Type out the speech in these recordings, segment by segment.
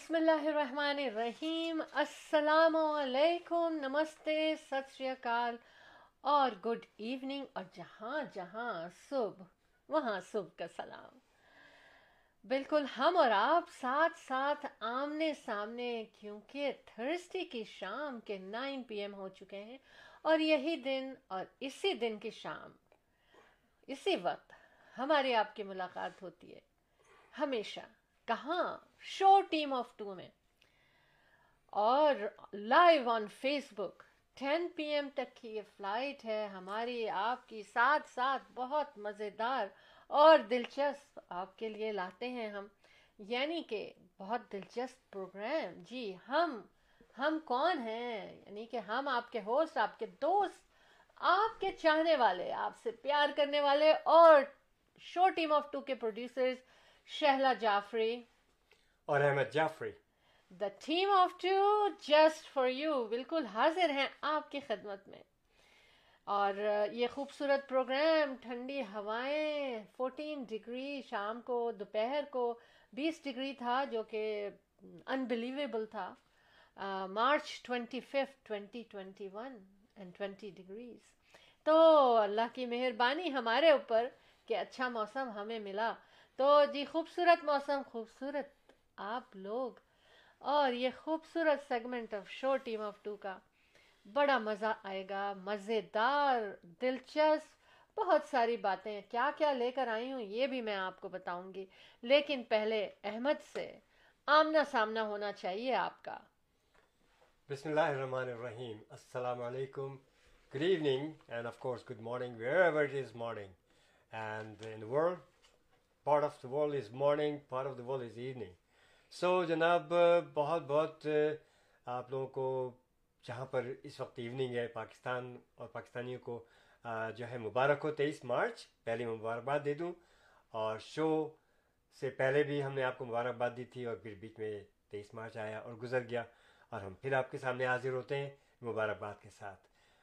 بسم اللہ الرحمن الرحیم۔ السلام علیکم۔ نمستے۔ ست شری اکال۔ اور گڈ ایوننگ۔ اور جہاں جہاں صبح، وہاں صبح کا سلام۔ بالکل ہم اور آپ ساتھ ساتھ آمنے سامنے، کیونکہ تھرسڈے کی شام کے نائن پی ایم ہو چکے ہیں۔ اور یہی دن اور اسی دن کی شام، اسی وقت ہماری آپ کی ملاقات ہوتی ہے۔ ہمیشہ، کہاں؟ شو ٹیم آف ٹو میں۔ اور live on Facebook, ten PM M تک کی یہ فلائٹ ہے، ہماری، آپ کی، ساتھ ساتھ بہت مزیدار اور دلچسپ آپ کے لیے لاتے ہیں ہم۔ یعنی کہ بہت دلچسپ پروگرام۔ جی ہم ہم کون ہیں؟ یعنی کہ ہم آپ کے ہوسٹ، آپ کے دوست، آپ کے چاہنے والے، آپ سے پیار کرنے والے اور شو ٹیم آف ٹو کے پروڈیوسرز شہلا جعفری۔ اور Ahmed Jafri. The team of two just for you بالکل حاضر ہیں آپ کی خدمت میں۔ اور یہ خوبصورت پروگرام، ٹھنڈی ہوائیں فورٹین ڈگری شام کو، دوپہر کو بیس ڈگری تھا جو کہ انبلیویبل تھا۔ March twenty fifth twenty twenty one and twenty degrees تو اللہ کی مہربانی ہمارے اوپر کہ اچھا موسم ہمیں ملا۔ تو جی خوبصورت موسم، خوبصورت آپ لوگ۔ اور یہ خوبصورت segment of show team of two کا بڑا مزہ آئے گا۔ مزیدار، دلچسپ، بہت ساری باتیں۔ کیا کیا لے کر آئی ہوں یہ بھی میں آپ کو بتاؤں گی۔ لیکن پہلے احمد سے آمنا سامنا ہونا چاہیے آپ کا۔ بسم اللہ الرحمن الرحیم۔ السلام علیکم۔ Good evening and of course good morning wherever it is morning and in world part of the world is morning part of the world is evening so جناب، بہت بہت آپ لوگوں کو جہاں پر اس وقت ایوننگ ہے، پاکستان اور پاکستانیوں کو جو ہے مبارک ہو، تیئیس مارچ، پہلی مبارکباد دے دوں۔ اور شو سے پہلے بھی ہم نے آپ کو مبارکباد دی تھی اور پھر بیچ میں تیئیس مارچ آیا اور گزر گیا۔ اور ہم پھر آپ کے سامنے حاضر ہوتے ہیں مبارکباد کے ساتھ۔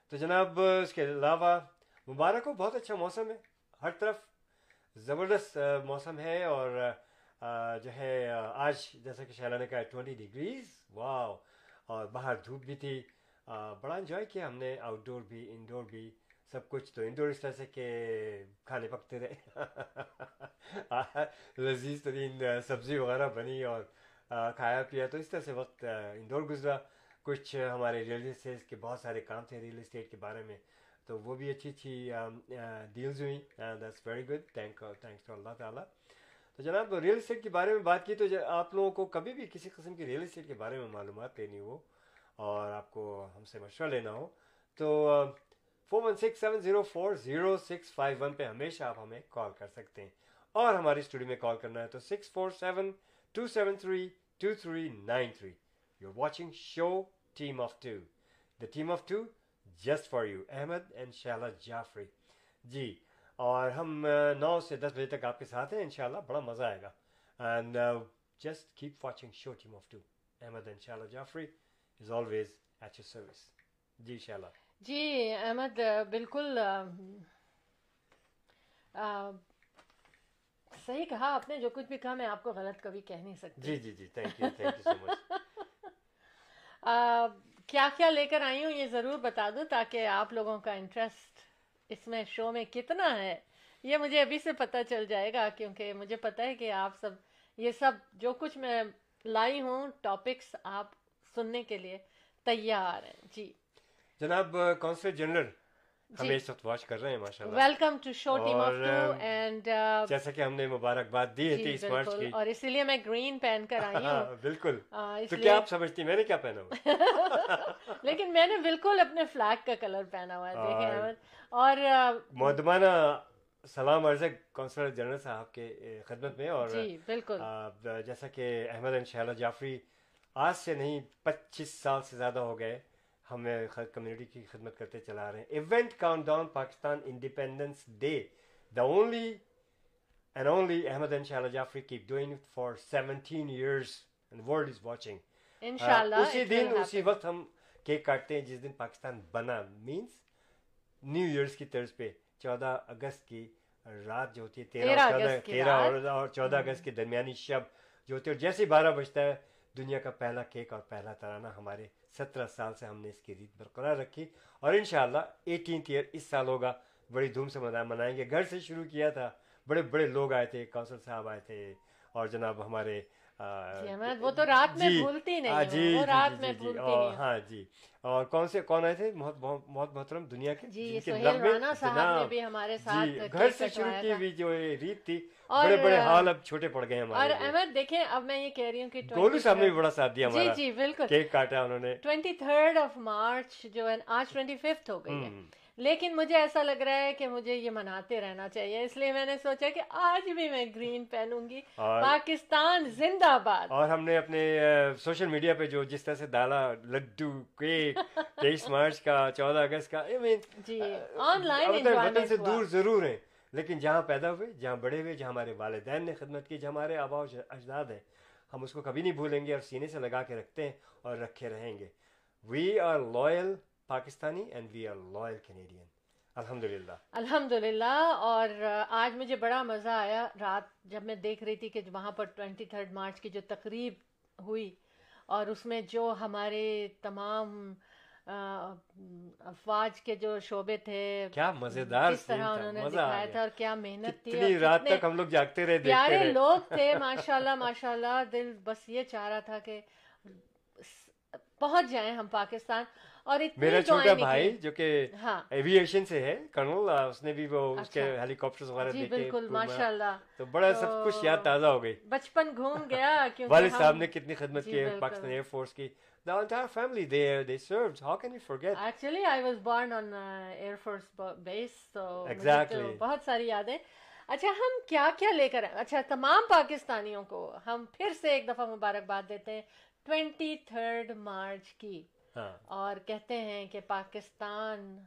تو جناب، اس کے علاوہ مبارک ہو، بہت اچھا موسم ہے۔ ہر طرف زبردست موسم ہے اور جو ہے آج جیسا کہ شیلا نے کہا ٹوینٹی ڈگریز واو، اور باہر دھوپ بھی تھی۔ بڑا انجوائے کیا ہم نے آؤٹ ڈور بھی انڈور بھی، سب کچھ تو انڈور اس طرح سے کہ کھانے پکتے رہے۔ لذیذ ترین سبزی وغیرہ بنی اور کھایا پیا۔ تو اس طرح سے وقت انڈور گزرا۔ کچھ ہمارے ریئل اسٹیٹ کے بہت سارے کام تھے ریئل اسٹیٹ کے بارے میں۔ تو وہ بھی اچھی اچھی ڈیلز ہوئیں۔ That's very good thank thanks to Allah تعالیٰ۔ تو جناب ریئل اسٹیٹ کے بارے میں بات کی تو آپ لوگوں کو کبھی بھی کسی قسم کی ریئل اسٹیٹ کے بارے میں معلومات لینی ہو اور آپ کو ہم سے مشورہ لینا ہو، تو four one six seven zero four zero six five one پہ ہمیشہ آپ ہمیں کال کر سکتے ہیں اور ہماری اسٹوڈیو میں کال کرنا ہے تو six four seven two seven three two three nine three you are watching show team of two the team of two just for you Ahmed and Sheila Jafri ji اور ہم نو سے دس بجے تک آپ کے ساتھ ہیں انشاءاللہ بڑا مزہ آئے گا۔ And just keep watching show team of two Ahmed ان شاء اللہ Jafri is always at your service ji شاء جی احمد بالکل صحیح کہا آپ نے جو کچھ بھی کہا میں آپ کو غلط کبھی کہہ نہیں سکتی۔ جی جی جی thank you thank you so much کیا کیا لے کر آئی ہوں یہ ضرور بتا دوں تاکہ آپ لوگوں کا انٹرسٹ اس میں شو میں کتنا ہے؟ یہ مجھے ابھی سے پتہ چل جائے گا کیونکہ مجھے پتہ ہے کہ آپ سب، یہ سب جو کچھ میں لائی ہوں ٹاپکس آپ سننے کے لیے تیار ہیں۔ جی۔ جناب، کونسل جنرل ہم اس وقت واچ کر رہے ہیں ماشاء اللہ welcome to show team of two and جیسا کہ ہم نے مبارکباد دی ہے تیس مارچ کی۔ اور اسی لیے میں گرین پہن کر آئی ہوں۔ بالکل۔ تو کیا آپ سمجھتی میں نے کیا پہنا ہوا؟ لیکن میں نے بالکل اپنے فلیگ کا کلر پہنا ہوا ہے دیکھیں احمد اور مہدمانہ سلام عرض ہے کونسلر جنرل صاحب کے خدمت میں۔ اور جی بالکل۔ جیسا کہ احمد ان شاء جعفری آج سے نہیں پچیس سال سے زیادہ ہو گئے۔ ہمیں کمیونٹی کی خدمت کرتے چلا رہے ہیں۔ Event countdown Pakistan independence day the only and only Ahmed ان شاء اللہ Jafri keep doing for seventeen years and world is watching اسی دن اسی وقت ہم کیک کاٹتے ہیں جس دن پاکستان بنا مینس نیو ایئرس کی طرز پہ چودہ اگست کی رات جو ہوتی ہے تیرہ تیرہ اور چودہ اگست کی درمیانی شب جو ہوتی ہے اور جیسے بارہ بجتا ہے دنیا کا پہلا کیک اور پہلا ترانہ ہمارے سترہ سال سے ہم نے اس کی ریت برقرار رکھی اور انشاءاللہ ایٹینتھ ایئر اس سال ہوگا، بڑی دھوم سے منائیں گے۔ گھر سے شروع کیا تھا بڑے بڑے لوگ آئے تھے کونسل صاحب آئے تھے اور جناب ہمارے وہ تو رات میں بھولتی نہیں جی وہ رات میں ہاں جی اور کون سے کون آئے تھے؟ بہت محترم دنیا کے جی صاحب نے بھی ہمارے ساتھ جی، گھر سے شروع کی ہوئی جو ریت تھی بڑے بڑے حال اب چھوٹے پڑ گئے ہمارے اور احمد دیکھیں اب میں یہ کہہ رہی ہوں کہ گولو صاحب نے بھی بڑا ساتھ دیا جی جی بالکل۔ کیک کاٹا انہوں نے۔ ٹوینٹی تھرڈ آف مارچ جو ہے آج ٹوینٹی ففتھ ہو گئی ہے۔ لیکن مجھے ایسا لگ رہا ہے کہ مجھے یہ مناتے رہنا چاہیے اس لیے میں نے سوچا کہ آج بھی میں گرین پہنوں گی۔ پاکستان زندہ باد۔ اور ہم نے اپنے سوشل میڈیا پہ جو جس طرح سے ڈالا لڈو کیک تیئیس مارچ کا چودہ اگست کا جی آن لائن سے دور ضرور ہیں لیکن جہاں پیدا ہوئے جہاں بڑے ہوئے جہاں ہمارے والدین نے خدمت کی جہاں ہمارے آبا اجداد ہیں ہم اس کو کبھی نہیں بھولیں گے اور سینے سے لگا کے رکھتے ہیں اور رکھے رہیں گے۔ We are loyal Pakistani and we are loyal Canadian الحمد للہ الحمد للہ اور آج مجھے بڑا مزہ آیا رات جب میں دیکھ رہی تھی کہ وہاں پر ٹوینٹی تھرڈ مارچ کی جو تقریب ہوئی اور اس میں جو ہمارے تمام افواج کے جو شعبے تھے کیا مزیدار کس طرح انہوں نے دکھایا تھا اور کیا محنت تھی رات تک ہم لوگ جاگتے رہے پیارے لوگ تھے ماشاء اللہ ماشاء اللہ دل بس یہ چاہ رہا تھا کہ پہنچ جائیں ہم پاکستان۔ اور میرا چھوٹا بھائی جو کہ ایویشن سے ہے کرنل اس نے بھی وہ اس کے ہیلی کاپٹر وغیرہ جی بالکل ماشاء اللہ تو بڑا سب کچھ یاد تازہ ہو گئی۔ بچپن گھوم گیا والد صاحب نے کتنی خدمت کی ہے پاکستان ایئر فورس کی۔ The entire family there they served. How can you forget? Actually, I was born on uh, Air Force base, so exactly. بہت ساری یادیں۔ اچھا ہم کیا کیا لے کر اچھا تمام پاکستانیوں کو ہم پھر سے ایک دفعہ مبارکباد دیتے ہیں۔ ٹوینٹی تھرڈ مارچ کی۔ ہاں۔ اور کہتے ہیں کہ پاکستان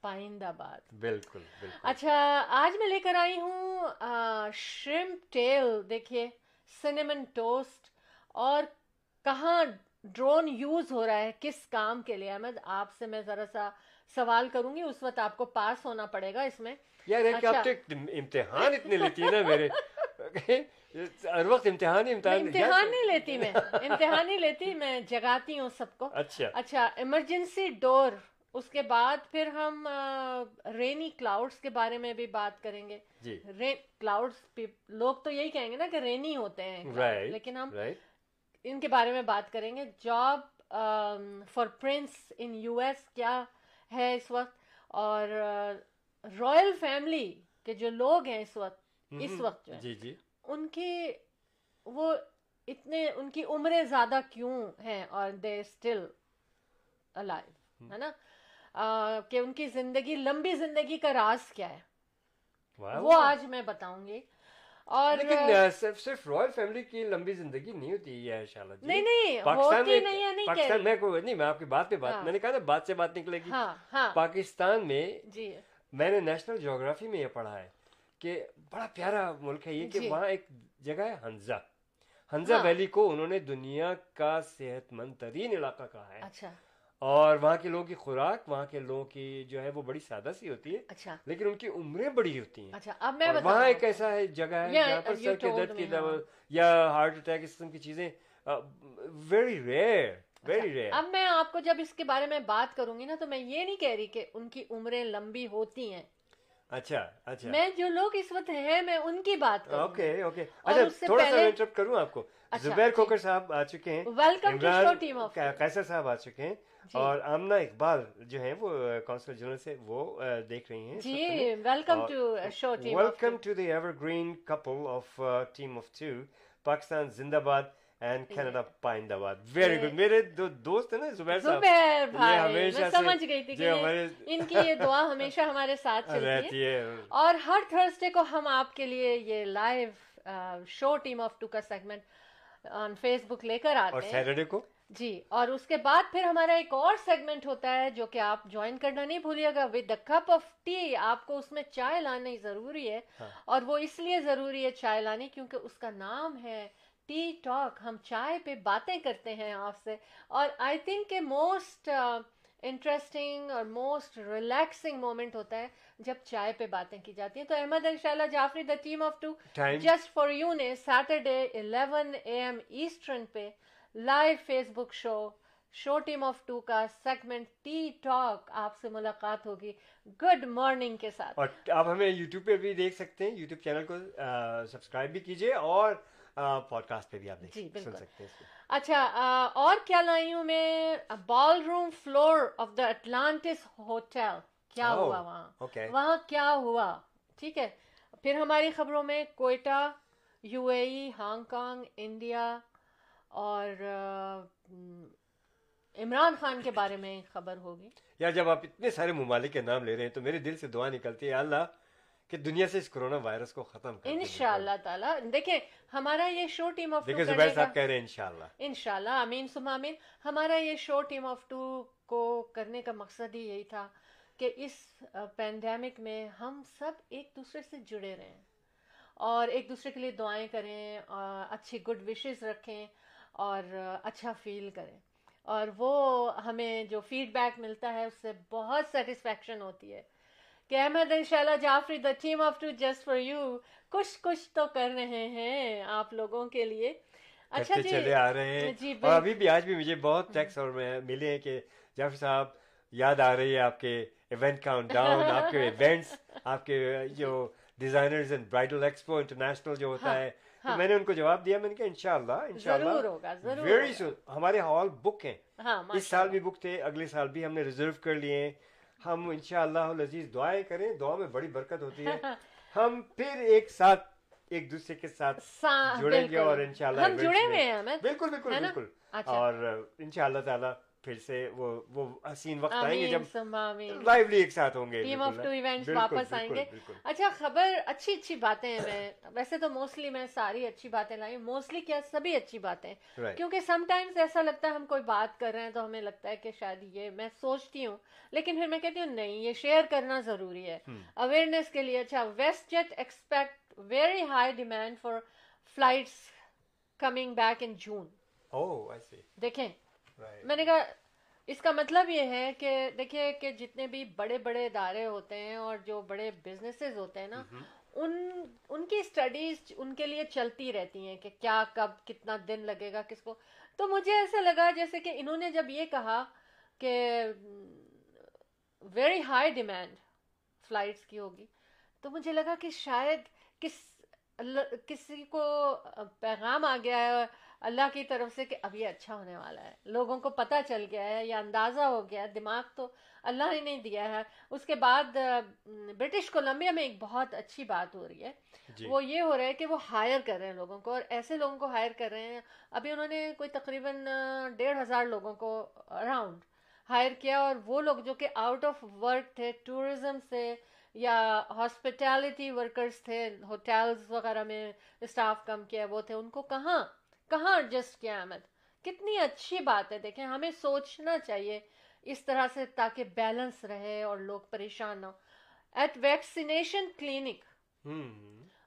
پائندہ باد بالکل۔ اچھا آج میں لے کر آئی ہوں شرم ٹیل دیکھیے سنیمن ٹوسٹ۔ اور کہاں ڈرون یوز ہو رہا ہے کس کام کے لیے؟ احمد آپ سے میں ذرا سا سوال کروں گی اس وقت آپ کو پاس ہونا پڑے گا اس میں۔ یار اچھا۔ امتحان اتنے لیتی نا میرے۔ ہر وقت امتحان امتحان نہیں لیتی میں۔ امتحان نہیں لیتی میں جگاتی ہوں سب کو۔ اچھا۔ اچھا ایمرجنسی ڈور اس کے بعد پھر ہم رینی کلاؤڈس کے بارے میں بھی بات کریں گے۔ جی۔ کلاؤڈس لوگ تو یہی کہیں گے نا کہ رینی ہوتے ہیں۔ لیکن ہم ان کے بارے میں بات کریں گے۔ Job for prince in U S کیا ہے اس وقت؟ اور رائل فیملی کے جو لوگ ہیں اس وقت اس وقت جو جی جی۔ ان کی وہ اتنے ان کی عمریں زیادہ کیوں ہیں اور دے اسٹل الائیو ہے نا؟ کہ ان کی زندگی لمبی زندگی کا راز کیا ہے۔ وہ آج میں بتاؤں گی۔ اور صرف رائل فیملی کی لمبی زندگی نہیں ہوتی ہے اللہ نہیں نہیں پاکستان میں پاکستان میں کوئی نہیں میں آپ کی بات پہ بات ہاں۔ میں نے کہا نا بات سے بات نکلے گی۔ ہاں، ہاں۔ پاکستان میں جی۔ میں نے نیشنل جغرافی میں یہ پڑھا ہے۔ کہ بڑا پیارا ملک ہے یہ کہ جی۔ وہاں ایک جگہ ہے ہنزا ہنزا۔ ویلی کو انہوں نے دنیا کا صحت مند ترین علاقہ کہا ہے۔ اچھا۔ اور وہاں کے لوگوں کی خوراک وہاں کے لوگوں کی جو ہے وہ بڑی سادہ سی ہوتی ہے اچھا۔ لیکن ان کی عمریں بڑی ہوتی ہیں۔ اچھا اب میں وہاں ایک ایسا ہے جگہ ہے جہاں پر سر کے درد کی یا ہارٹ اٹیک اس قسم کی چیزیں ویری ریئر اب میں آپ کو جب اس کے بارے میں بات کروں گی نا تو میں یہ نہیں کہہ رہی کہ ان کی عمریں لمبی ہوتی ہیں۔ اچھا اچھا۔ میں جو لوگ اس وقت ہیں میں ان کی بات کروں۔ Okay okay. اچھا تھوڑا سا انٹرپٹ کروں آپ کو۔ اچھا، زبیر کھوکر۔ صاحب آ چکے ہیں۔ Welcome to show team of Qaiser sahib آ چکے ہیں۔ جی۔ اور آمنہ اقبال جو ہیں وہ کونسل جنرل سے وہ دیکھ رہی ہیں۔ جی welcome to show team welcome to the evergreen couple of team of two Pakistan زندہ باد۔ اینڈ کینیڈا پائند آباد ویری گڈ میرے دو دوست ہیں نا زبیر صاحب زبیر بھائی میں سمجھ گئی تھی کہ ان کی یہ دعا ہمیشہ ہمارے ساتھ چلتی ہے اور ہر تھرسڈے کو ہم آپ کے لیے یہ live show team of two کا سیگمنٹ آن فیس بک لے کر آتے ہیں اور سیٹرڈے کو جی اور اس کے بعد پھر ہمارا ایک اور سیگمنٹ ہوتا ہے جو کہ آپ جوائن کرنا نہیں بھولیے گا with the cup of tea آپ کو اس میں چائے لانی ضروری ہے۔ اور وہ اس لیے ضروری ہے چائے لانی کیونکہ اس کا نام ہے ٹی ٹاک ہم چائے پہ باتیں کرتے ہیں آپ سے اور آئی تھنک کہ موسٹ انٹرسٹنگ uh, اور موسٹ ریلیکسنگ مومنٹ ہوتا ہے جب چائے پہ باتیں کی جاتی ہیں۔ تو احمد ان شاء اللہ Jafri the team of two just for you نے Saturday eleven A M eastern پہ live Facebook show show team of two کا سیگمنٹ ٹی ٹاک آپ سے ملاقات ہوگی۔ گڈ مارننگ کے ساتھ۔ اور آپ ہمیں یوٹیوب پہ بھی دیکھ سکتے ہیں۔ یوٹیوب چینل کو uh, سبسکرائب بھی کیجیے اور پوڈ کاسٹ پہ بھی آپ سن جی، سکتے ہیں اچھا اور کیا لائی ہوں میں ballroom floor of the Atlantis hotel کیا oh, ہوا وہاں؟ وہاں کیا ہوا؟ ٹھیک ہے۔ پھر ہماری خبروں میں Quetta U A E Hong Kong India اور عمران خان کے بارے میں خبر ہوگی۔ یا جب آپ اتنے سارے ممالک کے نام لے رہے ہیں تو میرے دل سے دعا نکلتی ہے اللہ کہ دنیا سے اس کرونا وائرس کو ختم کر ان شاء اللہ تعالیٰ۔ دیکھیں ہمارا یہ show team of two Zubair صاحب کہہ رہے ہیں انشاءاللہ۔ انشاءاللہ امین سم امین ہمارا یہ شو ٹیم آف ٹو کو کرنے کا مقصد ہی یہی تھا کہ اس پینڈیمک میں ہم سب ایک دوسرے سے جڑے رہیں اور ایک دوسرے کے لیے دعائیں کریں اچھی گڈ وشز رکھیں اور اچھا فیل کریں۔ اور وہ ہمیں جو فیڈ بیک ملتا ہے اس سے بہت سیٹسفیکشن ہوتی ہے۔ کہ احمد ان شاء اللہ Jafri the team of two just for you کچھ کچھ تو کر رہے ہیں آپ لوگوں کے لیے. اچھا جی. چلے آ رہے ہیں. جی، اور ابھی بھی آج بھی مجھے بہت ٹیکس اور ملے ہیں کہ جعفر صاحب یاد آ رہی ہے آپ کے ایونٹ کاؤنٹ ڈاؤن آپ کے ایونٹس آپ کے جو designers and bridal expo international جو ہوتا ہاں، ہے ہاں۔ میں نے ان کو جواب دیا میں نے کہا انشاءاللہ انشاءاللہ ویری سون ہمارے ہال بک ہیں۔ ہاں، اس سال بھی بک تھے اگلے سال بھی ہم نے ریزرو کر لیے ہیں۔ ہم انشاءاللہ اللہ لذیذ دعائیں کریں دعا میں بڑی برکت ہوتی ہے۔ ہم پھر ایک ساتھ ایک دوسرے کے ساتھ جڑیں گے اور انشاءاللہ ہم جڑے ہوئے ہیں بالکل بالکل بالکل۔ اچھا۔ اور انشاءاللہ تعالی پھر سے وہ وہ حسین وقت آئیں گے جب لائیولی ایک ساتھ ہوں گے ٹیم آف ٹو ایونٹس واپس آئیں گے۔ اچھا خبر اچھی اچھی باتیں ہیں۔ میں ویسے تو موسٹلی میں ساری اچھی باتیں لائی موسٹلی کیا سبھی اچھی باتیں کیونکہ سم ٹائمز ایسا لگتا ہے ہم کوئی بات کر رہے ہیں تو ہمیں لگتا ہے کہ شاید یہ میں سوچتی ہوں۔ لیکن پھر میں کہتی ہوں نہیں یہ شیئر کرنا ضروری ہے۔ hmm. اویئرنیس کے لیے اچھا WestJet expect very high demand for flights coming back in June دیکھیں میں نے کہا اس کا مطلب یہ ہے کہ دیکھیے کہ جتنے بھی بڑے بڑے ادارے ہوتے ہیں اور جو بڑے بزنسز ہوتے ہیں نا mm-hmm. ان ان کی اسٹڈیز ان کے لیے چلتی رہتی ہیں کہ کیا کب کتنا دن لگے گا کس کو۔ تو مجھے ایسا لگا جیسے کہ انہوں نے جب یہ کہا کہ ویری ہائی ڈیمانڈ فلائٹس کی ہوگی تو مجھے لگا کہ شاید کس کسی کو پیغام آ گیا ہے اللہ کی طرف سے کہ اب یہ اچھا ہونے والا ہے۔ لوگوں کو پتہ چل گیا ہے یا اندازہ ہو گیا ہے دماغ تو اللہ ہی نہیں دیا ہے۔ اس کے بعد برٹش کولمبیا میں ایک بہت اچھی بات ہو رہی ہے۔ جی. وہ یہ ہو رہا ہے کہ وہ ہائر کر رہے ہیں لوگوں کو اور ایسے لوگوں کو ہائر کر رہے ہیں۔ ابھی انہوں نے کوئی تقریباً ڈیڑھ ہزار لوگوں کو اراؤنڈ ہائر کیا اور وہ لوگ جو کہ آؤٹ آف ورک تھے ٹورزم سے یا ہاسپٹیلٹی ورکرز تھے ہوٹلز وغیرہ میں اسٹاف کم کیا وہ تھے ان کو کہاں کہاں ایڈجسٹ کیا احمد؟ کتنی اچھی بات ہے دیکھیں ہمیں سوچنا چاہیے اس طرح سے تاکہ بیلنس رہے اور لوگ پریشان نہ ہو ایٹ ویکسینیشن کلینک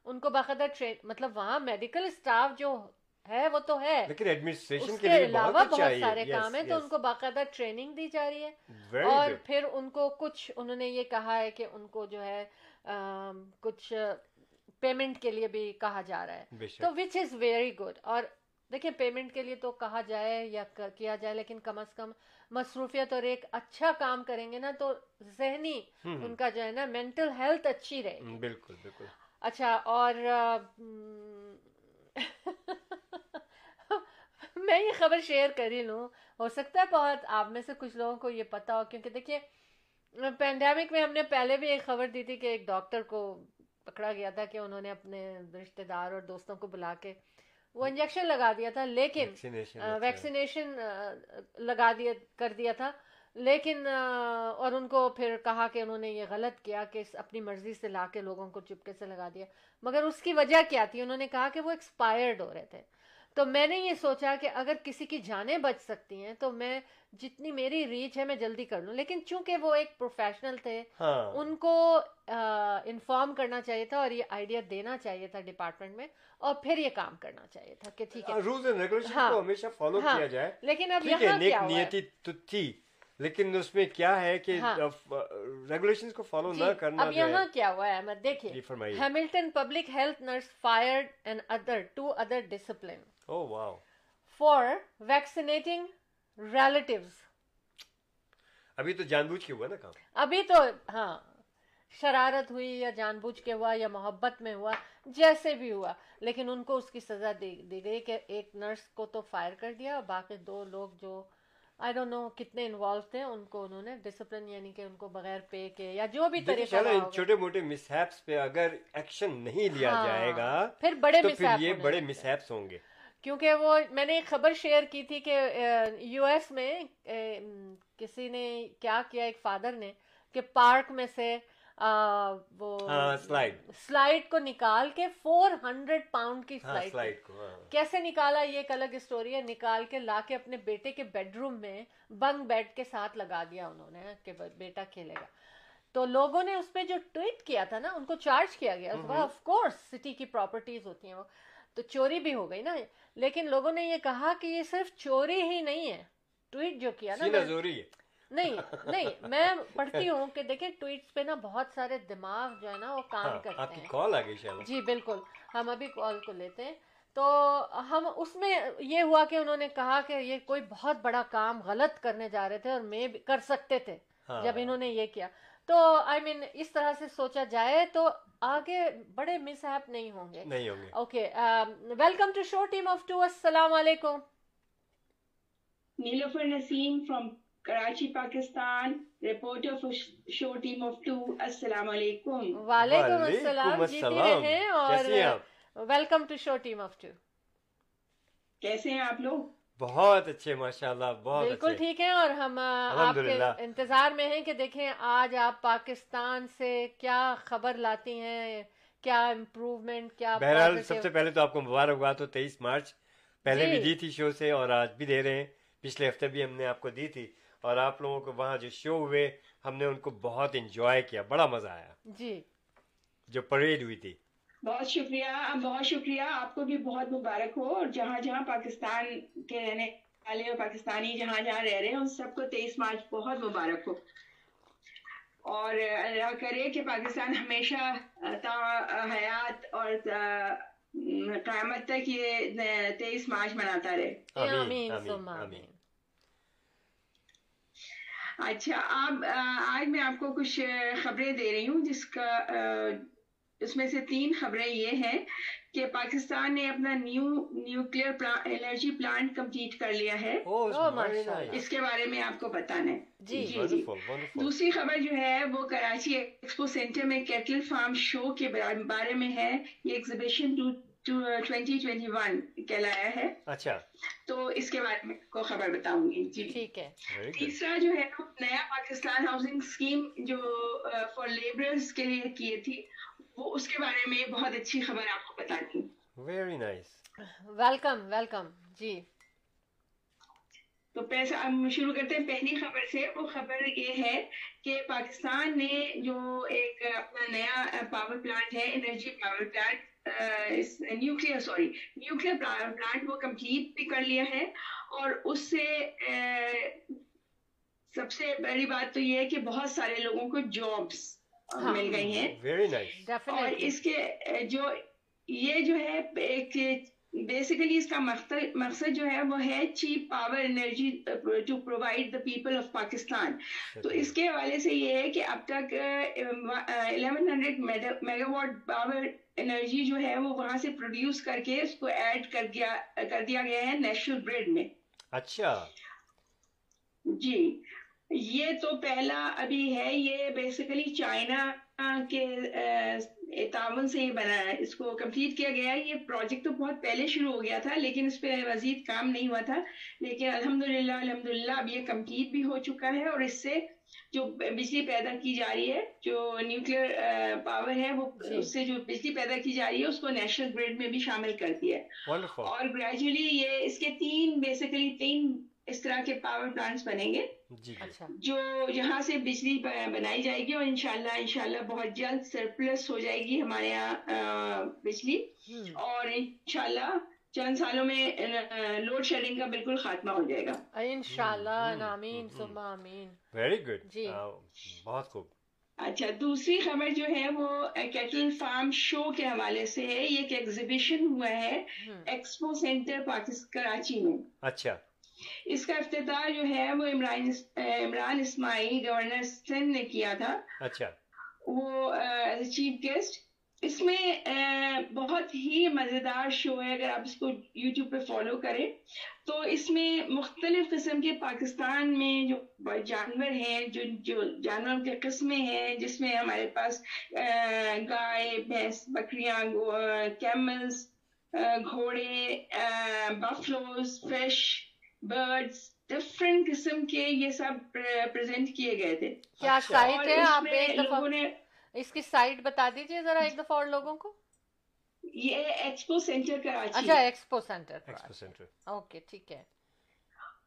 ان کو باقاعدہ مطلب وہاں میڈیکل اسٹاف جو ہے وہ تو ہے۔ لیکن ایڈمنسٹریشن کے علاوہ بہت سارے کام ہیں تو ان کو باقاعدہ ٹریننگ دی جا رہی ہے۔ اور پھر ان کو کچھ انہوں نے یہ کہا ہے کہ ان کو جو ہے کچھ پیمنٹ کے لیے بھی کہا جا رہا ہے۔ تو وچ از ویری گڈ اور دیکھیں پیمنٹ کے لیے تو کہا جائے یا کیا جائے لیکن کم از کم مصروفیت اور ایک اچھا کام کریں گے نا تو ذہنی ان کا جو ہے نا مینٹل ہیلتھ اچھی رہے گی۔ بالکل بالکل۔ اچھا اور میں یہ خبر شیئر کر ہی لوں۔ ہو سکتا ہے بہت آپ میں سے کچھ لوگوں کو یہ پتا ہو کیونکہ دیکھیے پینڈیمک میں ہم نے پہلے بھی ایک خبر دی تھی کہ ایک ڈاکٹر کو پکڑا گیا تھا کہ انہوں نے اپنے رشتہ دار اور دوستوں کو بلا کے وہ انجیکشن لگا دیا تھا لیکن ویکسینیشن اچھا۔ لگا دیا کر دیا تھا۔ لیکن اور ان کو پھر کہا کہ انہوں نے یہ غلط کیا کہ اپنی مرضی سے لا کے لوگوں کو چپکے سے لگا دیا۔ مگر اس کی وجہ کیا تھی؟ انہوں نے کہا کہ وہ ایکسپائرڈ ہو رہے تھے۔ تو میں نے یہ سوچا کہ اگر کسی کی جانیں بچ سکتی ہیں تو میں جتنی میری ریچ ہے میں جلدی کر لوں۔ لیکن چونکہ وہ ایک پروفیشنل تھے ہاں۔ ان کو انفارم کرنا چاہیے تھا اور یہ آئیڈیا دینا چاہیے تھا ڈپارٹمنٹ میں اور پھر یہ کام کرنا چاہیے تھا کہ ٹھیک ہے۔ رولز اینڈ ریگولیشن کو ہمیشہ فالو ہاں۔ کیا جائے۔ لیکن اب یہاں کیا تو تھی لیکن اس میں کیا ہے کہ ہاں۔ ریگولیشن کو فالو جی، نہ کرنا اب یہاں کیا ہوا ہے احمد؟ دیکھیے Hamilton public health nurse fired and other to other discipline Oh, wow. For vaccinating relatives ابھی تو جان بوجھ کے ہوا نا کام؟ ابھی تو ہاں شرارت ہوئی یا جان بوجھ کے ہوا یا محبت میں ہوا جیسے بھی ہوا لیکن ان کو اس کی سزا دی گئی کہ ایک نرس کو تو فائر کر دیا اور باقی دو لوگ جو آئی ڈونٹ نو کتنے انوالو تھے ان کو انہوں نے ڈسپلن یعنی کہ ان کو بغیر پے کے یا جو بھی طریقہ ان چھوٹے موٹے مس ہیپس پہ اگر ایکشن نہیں لیا ہاں، جائے گا پھر بڑے تو یہ بڑے مس ہیپس ہوں گے۔ کیونکہ وہ میں نے ایک خبر شیئر کی تھی کہ یو ایس میں کسی نے کیا کیا ایک فادر نے کہ پارک میں سے وہ ہاں سلائڈ کو نکال کے فور ہنڈریڈ پاؤنڈ کی ہاں سلائڈ ہاں۔ کیسے نکالا؟ یہ ایک الگ اسٹوری ہے۔ نکال کے لا کے اپنے بیٹے کے بیڈ روم میں بنگ بیڈ کے ساتھ لگا دیا انہوں نے کہ بیٹا کھیلے گا۔ تو لوگوں نے اس پہ جو ٹویٹ کیا تھا نا ان کو چارج کیا گیا۔ آف کورس سٹی کی پراپرٹیز ہوتی ہیں وہ۔ تو چوری بھی ہو گئی نا۔ لیکن لوگوں نے یہ کہا کہ یہ صرف چوری ہی نہیں ہے۔ ٹویٹ جو کیا نا زوری ہے۔ نہیں نہیں میں پڑھتی ہوں کہ دیکھیں ٹویٹس پہ نا بہت سارے دماغ جو ہے نا وہ کام ہاں آپ کرتے کی ہیں۔ کال آ گئی شاید۔ جی بالکل۔ ہم ابھی کال کو لیتے ہیں۔ تو ہم اس میں یہ ہوا کہ انہوں نے کہا کہ یہ کوئی بہت بڑا کام غلط کرنے جا رہے تھے اور میں بھی کر سکتے تھے۔ ہاں۔ جب انہوں نے یہ کیا۔ تو آئی مین اس طرح سے سوچا جائے تو آگے بڑے مس ایپ نہیں ہوں گے۔ نہیں ہوں گے۔ Okay welcome to show team of two السلام علیکم۔ Naseem from Karachi, Pakistan, reporter for Sh- Show Team of Two. Assalamu alaikum. وعلیکم السلام جیتی السلام۔ رہیں کیسی ہیں اور welcome to show team of two کیسے ہیں آپ لوگ؟ بہت اچھے ماشاءاللہ بہت بالکل ٹھیک ہے اور ہم آپ کے۔ انتظار میں ہیں کہ دیکھیں آج آپ پاکستان سے کیا خبر لاتی ہیں کیا امپروومنٹ کیا بہرحال سب سے پہلے تو آپ کو مبارکباد ہو تیئیس مارچ پہلے جی۔ بھی دی تھی شو سے اور آج بھی دے رہے ہیں۔ پچھلے ہفتے بھی ہم نے آپ کو دی تھی اور آپ لوگوں کو وہاں جو شو ہوئے ہم نے ان کو بہت انجوائے کیا بڑا مزہ آیا۔ جی۔ جو پریڈ ہوئی تھی۔ بہت شکریہ بہت شکریہ۔ آپ کو بھی بہت مبارک ہو۔ اور جہاں جہاں پاکستان کے رہنے والے اور پاکستانی جہاں جہاں رہ رہے ہیں ان سب کو تیئیس مارچ بہت مبارک ہو۔ اور اللہ کرے کہ پاکستان ہمیشہ تا حیات اور تا قیامت تک یہ تیئیس مارچ مناتا رہے۔ آمین آمین اچھا آپ آج میں آپ کو کچھ خبریں دے رہی ہوں جس کا اس میں سے تین خبریں یہ ہیں کہ پاکستان نے اپنا new nuclear energy plant complete کر لیا ہے۔ اس کے بارے میں آپ کو بتانا ہے۔ جی جی جی۔ دوسری خبر جو ہے وہ کراچی ایکسپو سینٹر میں کیٹل فارم شو کے بارے میں ہے۔ یہ ایگزیبیشن ٹوینٹی ٹوینٹی ون کہلایا ہے۔ اچھا۔ تو اس کے بارے میں کو خبر بتاؤں گی۔ جی۔ ٹھیک ہے۔ تیسرا جو ہے نیا پاکستان ہاؤسنگ اسکیم جو فار لیبرز کے لیے کی تھی وہ اس کے بارے میں بہت اچھی خبر آپ کو بتاتی ہوں ویری نائس ویلکم ویلکم جی۔ تو پیسہ ہم شروع کرتے ہیں پہلی خبر سے۔ وہ خبر یہ ہے کہ پاکستان نے جو ایک اپنا نیا پاور پلانٹ ہے energy power plant nuclear sorry nuclear plant وہ کمپلیٹ بھی کر لیا ہے۔ اور اس سے سب سے بڑی بات تو یہ ہے کہ بہت سارے لوگوں کو جابس مل گئی ہیں۔ ویری نائس اور اس کے جو یہ جو ہے ایک بیسیکلی اس کا مقصد جو ہے وہ ہے cheap power energy to provide the people of Pakistan تو اس کے حوالے سے یہ ہے کہ اب تک eleven hundred megawatt power energy جو ہے وہ وہاں سے پروڈیوس کر کے اس کو ایڈ کر دیا کر دیا گیا ہے نیشنل گریڈ میں۔ اچھا۔ جی۔ یہ تو پہلا ابھی ہے یہ بیسیکلی چائنا کے تعاون سے یہ بنا ہے۔ اس کو کمپلیٹ کیا گیا۔ ہے یہ پروجیکٹ تو بہت پہلے شروع ہو گیا تھا لیکن اس پہ مزید کام نہیں ہوا تھا۔ لیکن الحمدللہ الحمدللہ اب یہ کمپلیٹ بھی ہو چکا ہے اور اس سے جو بجلی پیدا کی جا رہی ہے جو نیوکلیر پاور ہے وہ اس سے جو بجلی پیدا کی جا رہی ہے اس کو نیشنل گریڈ میں بھی شامل کر دیا ہے۔ اور گریجولی یہ اس کے تین بیسیکلی تین اس طرح کے پاور پلانٹس بنیں گے۔ جو یہاں سے بجلی بنائی جائے گی اور انشاءاللہ انشاءاللہ بہت جلد سرپلس ہو جائے گی ہمارے یہاں بجلی۔ اور انشاءاللہ چند سالوں میں لوڈ شیڈنگ کا بالکل خاتمہ ہو جائے گا۔ انشاءاللہ آمین ثم آمین۔ ویری گڈ جی۔ بہت خوب۔ اچھا دوسری خبر جو ہے وہ کیٹل فارم شو کے حوالے سے ہے۔ یہ ایک ایگزیبیشن ہوا ہے۔ ایکسپو سینٹر پاکستان کراچی میں۔ اچھا۔ اس کا افتتاح جو ہے وہ عمران عمران اسماعیل گورنر سندھ نے کیا تھا۔ اچھا۔ وہ چیف گیسٹ اس میں بہت ہی مزیدار شو ہے۔ اگر آپ اس کو یوٹیوب پہ فالو کریں تو اس میں مختلف قسم کے پاکستان میں جو جانور ہیں جو جو جانوروں کے قسمیں ہیں جس میں ہمارے پاس گائے بھینس بکریاں کیملس گھوڑے بفلوز فش برڈس ڈفرینٹ قسم کے یہ سب پریزنٹ کیے گئے تھے۔ کیا سائٹ ہے؟ آپ ایک دفعہ اس کی سائٹ بتا دیجیے ذرا ایک دفعہ اور لوگوں کو۔ یہ ایکسپو سینٹر کراچی۔ اچھا expo centre expo centre okay ٹھیک ہے۔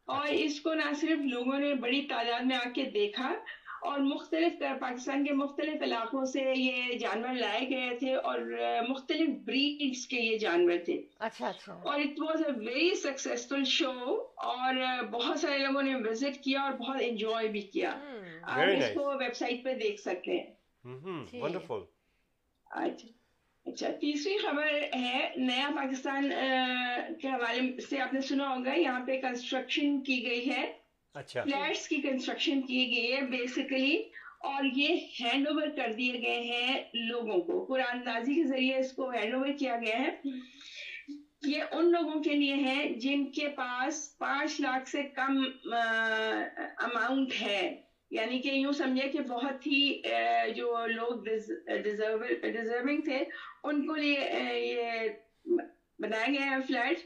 اور اس کو نہ صرف لوگوں نے بڑی تعداد میں آ کے دیکھا اور مختلف پاکستان کے مختلف علاقوں سے یہ جانور لائے گئے تھے اور مختلف بریڈس کے یہ جانور تھے۔ اچھا اچھا۔ اور it was a very successful show اور بہت سارے لوگوں نے وزٹ کیا اور بہت انجوائے بھی کیا۔ آپ اس کو ویب سائٹ پہ دیکھ سکتے ہیں۔ ونڈرفل اچھا۔ اچھا تیسری خبر ہے نیا پاکستان کے حوالے سے آپ نے سنا ہوگا یہاں پہ کنسٹرکشن کی گئی ہے۔ اچھا۔ فلیٹس کی کنسٹرکشن کی گئی ہے بیسیکلی اور یہ ہینڈ اوور کر دیے گئے ہیں لوگوں کو۔ قرآن اندازی کے ذریعے اس کو ہینڈ اوور کیا گیا ہے۔ یہ ان لوگوں کے لیے ہے جن کے پاس پانچ لاکھ سے کم اماؤنٹ ہے۔ یعنی کہ یوں سمجھے کہ بہت ہی جو لوگ ڈیزرونگ تھے، ان کو یہ بنایا گیا ہے فلیٹ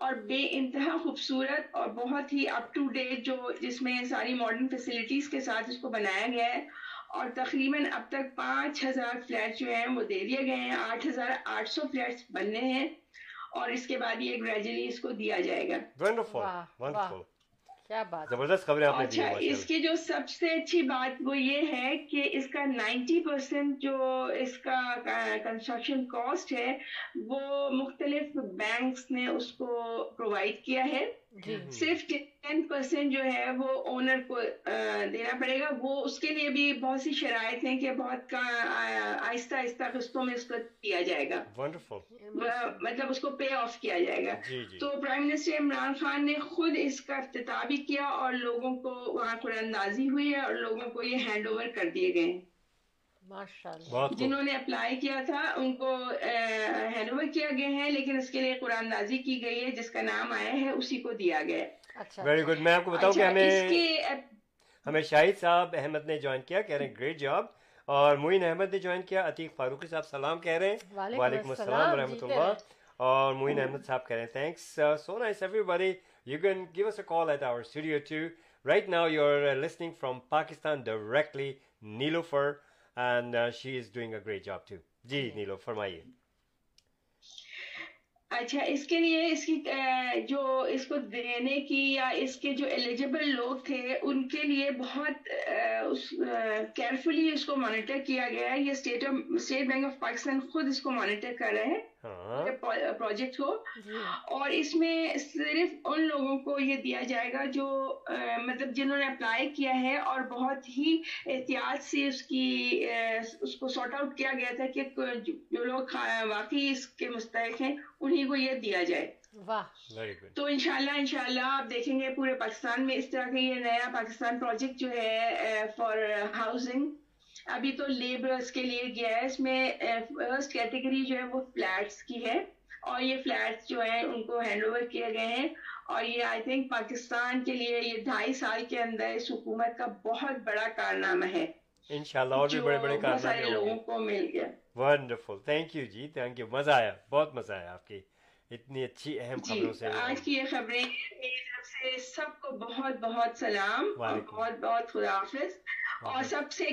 اور بے انتہا خوبصورت اور بہت ہی اپ ٹو ڈیٹ جو جس میں ساری ماڈرن فیسلٹیز کے ساتھ اس کو بنایا گیا ہے۔ اور تقریباً اب تک پانچ ہزار فلیٹ جو ہیں وہ دے دیے گئے ہیں۔ آٹھ ہزار آٹھ سو فلیٹس بننے ہیں اور اس کے بعد یہ گریجولی اس کو دیا جائے گا۔ کیا بات زبردست خبریں آپ نے اچھا اس کی جو سب سے اچھی بات وہ یہ ہے کہ اس کا نائنٹی پرسینٹ جو اس کا کنسٹرکشن کاسٹ ہے وہ مختلف بینکس نے اس کو پرووائڈ کیا ہے۔ جی۔ صرف ٹین پرسینٹ جو ہے وہ اونر کو دینا پڑے گا۔ وہ اس کے لیے بھی بہت سی شرائط ہیں کہ بہت آہستہ آہستہ قسطوں میں اس کو دیا جائے گا۔ مطلب اس کو پے آف کیا جائے گا۔ جی، جی۔ تو پرائم منسٹر عمران خان نے خود اس کا افتتاح بھی کیا اور لوگوں کو وہاں قرآن اندازی ہوئی ہے اور لوگوں کو یہ ہینڈ اوور کر دیے گئے ہیں۔ جنہوں نے اپلائی کیا تھا ان کو ہینڈ اوور کیا گیا ہے لیکن اس کے لیے قرآن نازی کی گئی ہے جس کا نام آیا ہے اسی کو دیا گیا ویری گڈ میں آپ کو بتاؤں کہ ہمیں ہمیں شاہد صاحب احمد نے جوائن کیا کہہ رہے ہیں گریٹ جاب اور معین احمد نے جوائن کیا عتیق فاروقی صاحب سلام کہہ رہے ہیں۔ وعلیکم السلام ورحمۃ اللہ۔ اور معین احمد صاحب کہہ رہے ہیں thanks so nice everybody you can give us a call at our studio too right now you are listening from Pakistan directly Nilofar and she is doing a great job too جی نیلو فرمائیے اچھا اس کے لیے اس کی جو اس کو دینے کی یا اس کے جو ایلیجیبل لوگ تھے ان کے لیے بہت کیئرفلی اس کو مانیٹر کیا گیا ہے۔ یہ state state bank of Pakistan خود اس کو مانیٹر کر رہے ہیں پروجیکٹ کو۔ جی۔ اور اس میں صرف ان لوگوں کو یہ دیا جائے گا جو مطلب جنہوں نے اپلائی کیا ہے اور بہت ہی احتیاط سے اس کی اس کو سارٹ آؤٹ کیا گیا تھا کہ جو لوگ واقعی اس کے مستحق ہیں انہیں کو یہ دیا جائے۔ تو انشاءاللہ انشاءاللہ آپ دیکھیں گے پورے پاکستان میں اس طرح کا یہ نیا پاکستان پروجیکٹ جو ہے فار ہاؤسنگ ابھی تو لیبرس کے لیے گیا ہے۔ اس میں فرسٹ کیٹیگری جو ہے وہ فلیٹس کی ہے۔ اور یہ فلیٹس جو ہیں ان کو ہینڈ اوور کیے گئے ہیں۔ اور یہ آئی تھنک پاکستان کے لیے یہ ڈھائی سال کے اندر اس حکومت کا بہت بڑا کارنامہ ہے۔ انشاءاللہ اور بھی بڑے بڑے کارنامے لوگوں کو مل گیا۔ ونڈرفل تھینک یو جی تھینک یو مزہ آیا بہت مزہ آیا آپ کی اتنی اچھی اہم خبروں سے آج کی یہ خبریں سے سب کو بہت بہت سلام بہت بہت خدا حافظ اور سب سے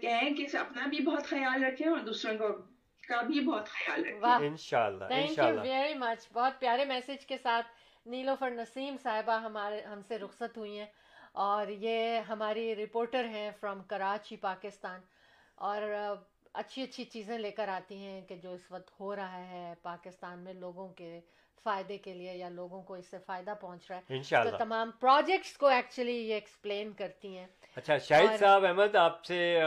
کہیں کہ اپنا بھی بہت خیال رکھیں اور دوسروں کو کا بھی بہت خیال رکھیں انشاءاللہ تھینک یو ویری مچ بہت پیارے میسج کے ساتھ نیلوفر نسیم صاحبہ ہمارے ہم سے رخصت ہوئی ہیں اور یہ ہماری رپورٹر ہیں فرام کراچی پاکستان اور اچھی اچھی چیزیں لے کر آتی ہیں کہ جو اس وقت ہو رہا ہے پاکستان میں لوگوں کے فائدے کے لیے یا لوگوں کو اس سے فائدہ پہنچ رہا ہے۔ تو انشاءاللہ۔ تمام پروجیکٹس کو ایکچولی یہ ایکسپلین کرتی ہیں۔ اچھا شاہد صاحب احمد آپ سے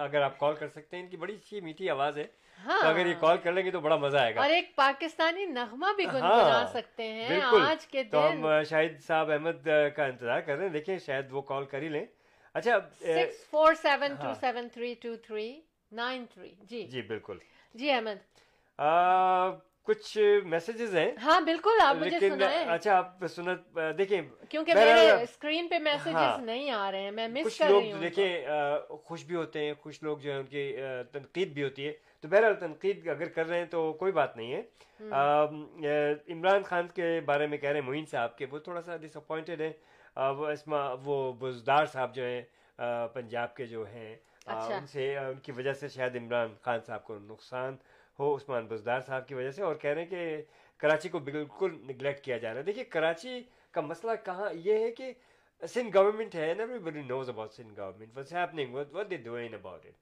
اگر آپ کال کر سکتے ہیں ان کی بڑی اچھی میٹھی آواز ہے۔ ہاں۔ تو اگر یہ کال کر لیں گے تو بڑا مزہ آئے گا۔ اور ایک پاکستانی نغمہ بھی ہاں، گنگنا سکتے ہیں آج کے تو دن۔ ہم آ، شاہد صاحب احمد کا انتظار کر رہے ہیں۔ دیکھیں شاید وہ کال کر ہی لیں۔ اچھا سکس فور سیون ٹو ہاں۔ Seven three two three nine three جی۔ جی بالکل۔ جی احمد۔ کچھ میسیجز ہیں؟ ہاں بالکل آپ مجھے سنائیں۔ اچھا آپ سنت دیکھیں کیونکہ میرے اسکرین پہ میسیجز ہاں۔ نہیں آ رہے ہیں میں مس کر رہی ہوں۔ دیکھیں خوش بھی ہوتے ہیں کچھ لوگ جو ہے ان کی تنقید بھی ہوتی ہے۔ تو بہرحال تنقید اگر کر رہے ہیں تو کوئی بات نہیں ہے۔ عمران خان کے بارے میں کہہ رہے ہیں معین صاحب کے وہ تھوڑا سا ڈس اپوائنٹڈ ہیں وہ اسما وہ بزدار صاحب جو ہیں پنجاب کے جو ہیں۔ ان سے ان کی وجہ سے شاید عمران خان صاحب کو نقصان ہو عثمان بزدار صاحب کی وجہ سے اور کہہ رہے ہیں کہ کراچی کو بالکل نگلیکٹ کیا جا رہا ہے۔ دیکھیے کراچی کا مسئلہ کہاں یہ ہے کہ سندھ گورنمنٹ ہے everybody knows about Sindh government what's happening what they doing about it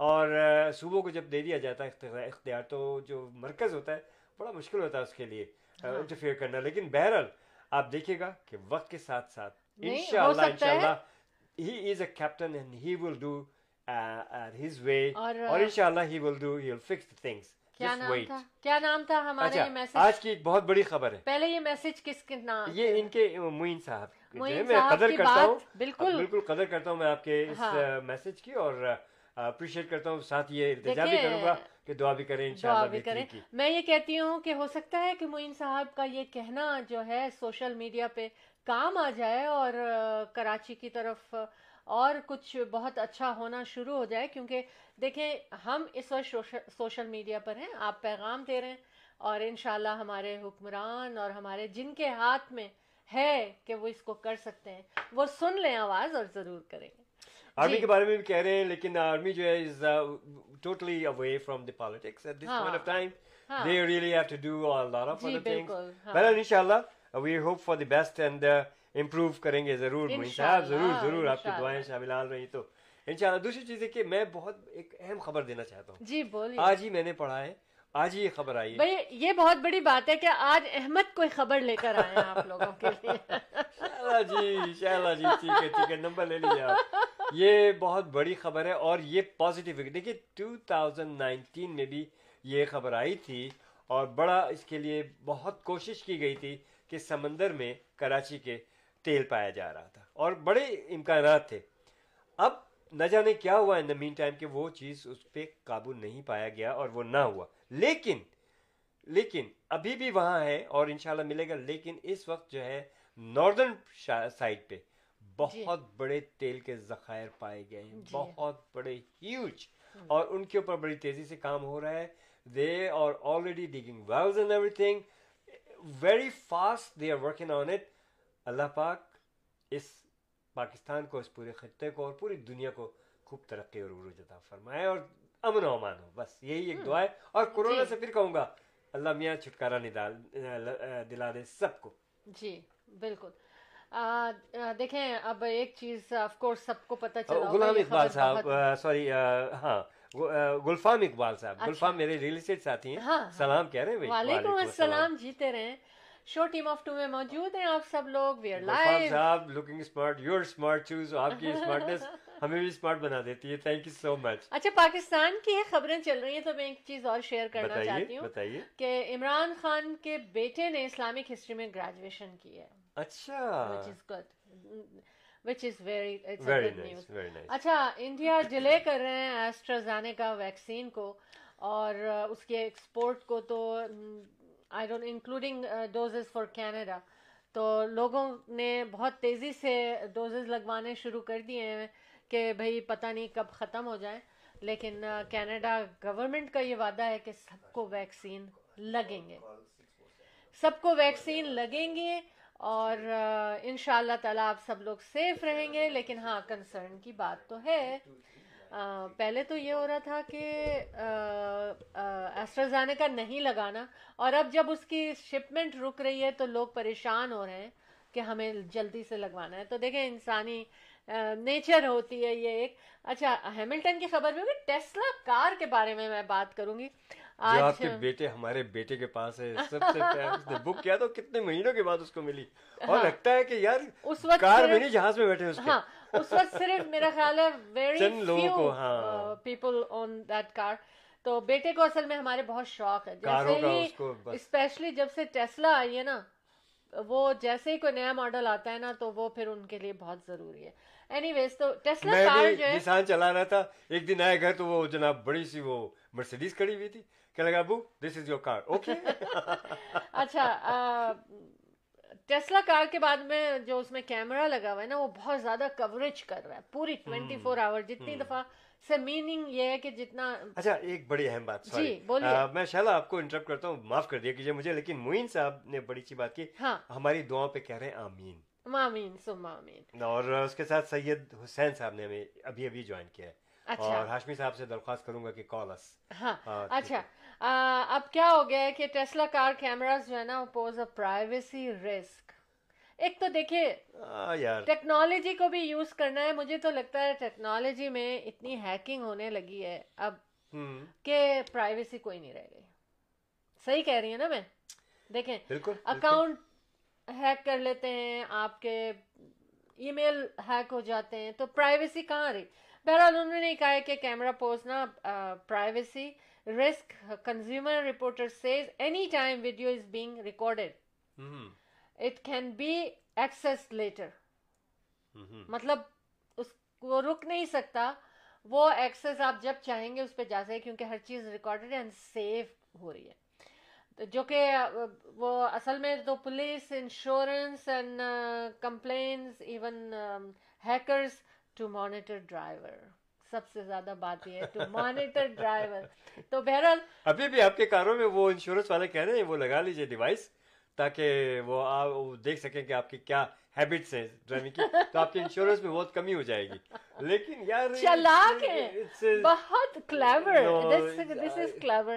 اور صوبوں کو جب دے دیا جاتا ہے اختیار- تو جو مرکز ہوتا ہے بڑا مشکل ہوتا ہے اس کے لیے ہاں۔ انٹرفیئر کرنا۔ لیکن بہرحال آپ دیکھیے گا کہ وقت کے ساتھ ساتھ نہیں، ہو انشاءاللہ سکتا ہے۔ انشاءاللہ he is a captain and he will do اور اور ول فکس تھنگس کیا نام تھا? یہ اچھا میسج آج کی ایک بہت بڑی خبر ہے۔ پہلے یہ میسج کس کے نام یہ ان کے معین صاحب میں قدر کرتا ہوں۔ بالکل۔ بالکل قدر کرتا ہوں میں آپ کے اس ہاں۔ میسج کی اور اپریشیٹ کرتا ہوں ساتھ یہ التجا بھی کروں گا کہ دعا بھی کریں انشاءاللہ بھی کریں۔ میں یہ کہتی ہوں کہ ہو سکتا ہے کہ معین صاحب کا یہ کہنا جو ہے سوشل میڈیا پہ کام آ جائے اور کراچی کی طرف اور کچھ بہت اچھا ہونا شروع ہو جائے کیونکہ دیکھیں ہم اس وقت سوشل- میڈیا پر ہیں آپ پیغام دے رہے ہیں اور انشاءاللہ ہمارے حکمران اور ہمارے جن کے ہاتھ میں ہے کہ وہ اس کو کر سکتے ہیں وہ سن لیں آواز اور ضرور کریں آرمی جی۔ کے بارے میں بھی کہہ رہے ہیں لیکن آرمی جو ہے is totally away from the politics at this point of time. They really have to do all lot of other ہاں۔ بہرحال انشاءاللہ we hope for the best and improve کریں گے ضرور معین صاحب ضرور ضرور آپ کی۔ دعائیں شامل آ رہی تو انشاءاللہ دوسری چیز ہے کہ میں بہت ایک اہم خبر دینا چاہتا ہوں جی بولیے آج ہی میں نے پڑھا ہے آج ہی یہ خبر آئی ہے بھائی یہ بہت بڑی بات ہے کہ آج احمد کوئی خبر لے کر آئے ہیں آپ لوگوں کے لیے جی جی ٹھیک ہے ٹھیک ہے نمبر لے لیجیے آپ یہ بہت بڑی خبر ہے اور یہ پازیٹیو دیکھیے ٹو تھاؤزینڈ نائنٹین میں بھی یہ خبر آئی تھی اور بڑا اس کے لیے بہت کوشش کی گئی تھی کہ سمندر میں کراچی کے تیل پایا جا رہا تھا اور بڑے امکانات تھے۔ اب نہ جانے کیا ہوا ان دا مین ٹائم کہ وہ چیز اس پہ قابو نہیں پایا گیا اور وہ نہ ہوا۔ لیکن لیکن ابھی بھی وہاں ہے اور انشاءاللہ ملے گا لیکن اس وقت جو ہے ناردرن سائڈ پہ بہت بڑے تیل کے ذخائر پائے گئے ہیں۔ جی۔ بہت بڑے ہیوج اور ان کے اوپر بڑی تیزی سے کام ہو رہا ہے۔ They are already digging wells and everything very fast they are working on it اللہ پاک اس پاکستان کو اس پورے خطے کو اور پوری دنیا کو خوب ترقی اور عروج عطا فرمائے اور امن و امان ہو۔ بس یہی ایک دعا ہے۔ اور کورونا جی۔ سے پھر کہوں گا اللہ میاں چھٹکارا نڈال دلا دے سب کو۔ جی بالکل۔ دیکھیں اب ایک چیز آف کورس سب کو پتہ چلا غلام اقبال صاحب سوری ہاں گلفام اقبال صاحب۔ اچھا۔ گلفام میرے ریل اسٹیٹ ساتھی ہیں۔ ہاں، ہاں۔ سلام کہہ رہے ہیں وعلیکم السلام۔ جیتے رہیں شو ٹیم آف ٹو میں موجود ہیں آپ سب لوگ. وی آر لائیو صاحب لکنگ اسمارٹ اسمارٹ چوز آپ کی اسمارٹنس ہمیں بھی اسمارٹ بنا دیتی ہے. تھینک یو سو مچ اچھا پاکستان کی یہ خبریں چل رہی ہیں تو میں ایک چیز اور شیئر کرنا چاہتی ہوں کہ عمران خان کے بیٹے نے اسلامک ہسٹری میں گریجویشن کی ہے. اچھا۔ Which is good. Which is very it's a very nice اچھا انڈیا ڈیلے کر رہے ہیں ایسٹرازینیکا ویکسین کو اور اس کے ایکسپورٹ کو تو I don't including doses for Canada تو لوگوں نے بہت تیزی سے ڈوزز لگوانے شروع کر دیے ہیں کہ بھئی پتہ نہیں کب ختم ہو جائیں۔ لیکن uh, کینیڈا گورنمنٹ کا یہ وعدہ ہے کہ سب کو ویکسین لگیں گے۔ سب کو ویکسین لگیں گے اور uh, ان شاء اللہ تعالیٰ آپ سب لوگ سیف رہیں گے۔ لیکن ہاں کنسرن کی بات تو ہے۔ پہلے تو یہ ہو رہا تھا کہ ایسٹرازانے کا نہیں لگانا اور اب جب اس کی شپمنٹ رک رہی ہے تو لوگ پریشان ہو رہے ہیں کہ ہمیں جلدی سے لگوانا ہے۔ تو دیکھیں انسانی نیچر ہوتی ہے یہ ایک۔ اچھا ہیملٹن کی خبر بھی ہوگی؟ ٹیسلا کار کے بارے میں میں بات کروں گی۔ جو آپ کے بیٹے ہمارے بیٹے کے پاس ہے سب سے پہلے بک کیا تو کتنے مہینوں کے بعد اس کو ملی۔ اور ہاں۔ لگتا ہے کہ یار اس وقت کار میں نہیں جہاز میں بیٹھے اس کے۔ ہاں اس وقت صرف میرا خیال ہے very few. People on that car تو بیٹے کو اصل میں ہمارے بہت شوق ہے۔ جیسے ہی اسپیشلی جب سے ٹیسلا آئی ہے نا وہ جیسے ہی کوئی نیا ماڈل آتا ہے نا تو وہ پھر ان کے لیے بہت ضروری ہے۔ اینی ویز تو ٹیسلا کار بھی جو ہے نسان چلا رہا تھا۔ ایک دن آئے گھر تو وہ جناب بڑی سی وہ مرسیڈیز کھڑی ہوئی تھی۔ کہ لگا ابو this is your car okay اچھا ٹیسلا کار کے بعد میں جو اس میں کیمرہ لگا ہوا ہے نا وہ بہت زیادہ کوریج کر رہا ہے پوری ٹوینٹی فور آور جتنی دفعہ سے میننگ یہ ہے کہ جتنا اچھا ایک بڑی اہم بات جی، بولیے۔ میں شالا آپ کو انٹرپٹ کرتا ہوں معاف کر دیا کیجیے مجھے لیکن معین صاحب نے بڑی سی بات کی۔ ہاں۔ ہماری دعاؤں پہ کہہ رہے ہیں آمین۔ مامین سو مامین اور اس کے ساتھ سید حسین صاحب نے ہمیں ابھی ابھی جوائن کیا ہے۔ اچھا۔ اور ہاشمی صاحب سے درخواست کروں گا کہ کال اس ہاں ہاں، اچھا۔ اب کیا ہو گیا ہے کہ ٹیسلا کار کیمراز جو ہے نا پوز اے پرائیویسی رسک ایک تو دیکھیے ٹیکنالوجی کو بھی یوز کرنا ہے۔ مجھے تو لگتا ہے ٹیکنالوجی میں اتنی ہیکنگ ہونے لگی ہے اب کہ پرائیویسی کوئی نہیں رہ گئی۔ صحیح کہہ رہی ہیں نا میں؟ دیکھیں اکاؤنٹ ہیک کر لیتے ہیں آپ کے ای میل ہیک ہو جاتے ہیں تو پرائیویسی کہاں رہی؟ بہرحال انہوں نے کہا ہے کہ کیمرہ پوز نا privacy reporter says any time video is being recorded hmm, it can be access later hmm, hmm, مطلب اس کو رک نہیں سکتا وہ ایکسیس آپ جب چاہیں گے اس پہ جا سکے کیونکہ ہر چیز ریکارڈڈ اینڈ سیف ہو رہی ہے جو کہ وہ اصل میں تو police insurance and compliance even hackers to monitor driver سب سے زیادہ بات یہ ہے ٹو مانیٹر ڈرائیور تو بہرحال ابھی بھی آپ کے کاروں میں وہ انشورنس والے کہہ رہے ہیں وہ لگا لیجیے ڈیوائس تاکہ وہ آپ دیکھ سکیں کہ آپ کی کیا ہیبٹس ہیں ڈرائیونگ کی تو آپ کے انشورنس میں بہت کمی ہو جائے گی۔ لیکن یار چلاک ہے بہت کلیور دس از کلیور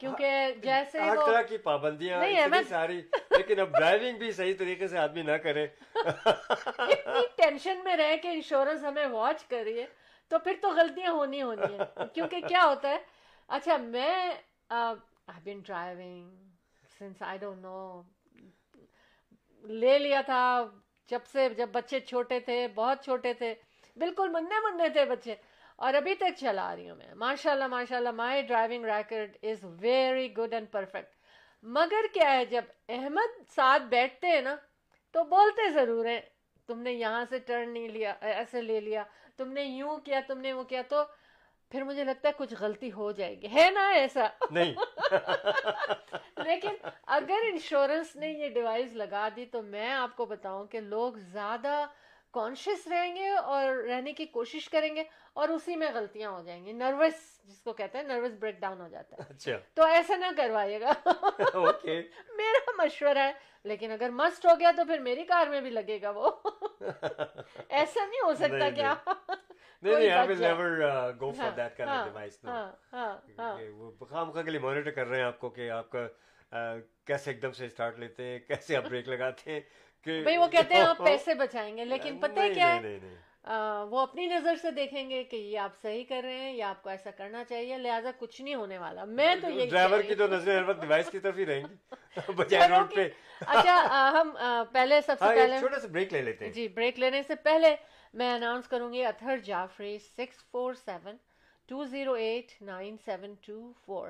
کیونکہ جیسے ہر طرح کی پابندیاں اتنی۔ ساری لیکن اب ڈرائیونگ بھی صحیح طریقے سے آدمی نہ کرے۔ اتنی ٹینشن میں رہے کہ انشورنس ہمیں واچ کر رہی ہے تو پھر تو غلطیاں ہونی ہونی ہیں کیونکہ کیا ہوتا ہے اچھا میں been driving since I don't know لے لیا تھا جب سے جب بچے چھوٹے تھے بہت چھوٹے تھے بالکل مننے مننے تھے بچے اور ابھی تک چلا رہی ہوں میں ماشاء اللہ ماشاء اللہ my driving record is very good and perfect مگر کیا ہے جب احمد ساتھ بیٹھتے ہیں نا تو بولتے ضرور ہیں تم نے یہاں سے ٹرن نہیں لیا ایسے لے لیا تم نے یوں کیا تم نے وہ کیا تو پھر مجھے لگتا ہے کچھ غلطی ہو جائے گی۔ ہے نا ایسا؟ نہیں۔ لیکن اگر انشورنس نے یہ ڈیوائس لگا دی تو میں آپ کو بتاؤں کہ لوگ زیادہ کانشیس رہیں گے اور رہنے کی کوشش کریں گے اور اسی میں غلطیاں ہو جائیں گی۔ نروس جس کو کہتے ہیں نروس بریک ڈاؤن ہو جاتا ہے۔ اچھا۔ تو ایسا نہ کروائیے گا۔ میرا مشورہ ہے لیکن اگر مسٹ ہو گیا تو پھر میری کار میں بھی لگے گا وہ۔ ایسا نہیں ہو سکتا کیا؟ خام خواہ کے لیے مانیٹر کر رہے ہیں آپ کو کہ آپ کا کیسے ایک دم سے اسٹارٹ لیتے ہیں کیسے آپ بریک لگاتے ہیں کہ بھائی وہ کہتے ہیں آپ پیسے بچائیں گے لیکن پتہ ہے کیا ہے؟ وہ اپنی نظر سے دیکیں گے کہ یہ آپ صحیح کر رہے ہیں یا آپ کو ایسا کرنا چاہیے لہٰذا کچھ نہیں ہونے والا۔ میں تو یہی ڈرائیور کی تو نظریں ہر وقت ڈیوائس کی طرف ہی رہیں گی بجائے روڈ پہ۔ اچھا ہم پہلے سب سے ہاں پہلے چھوٹا سا بریک لے لیتے ہیں۔ جی بریک لینے سے پہلے میں اناؤنس کروں گی Athar Jafri six four seven two zero eight nine seven two four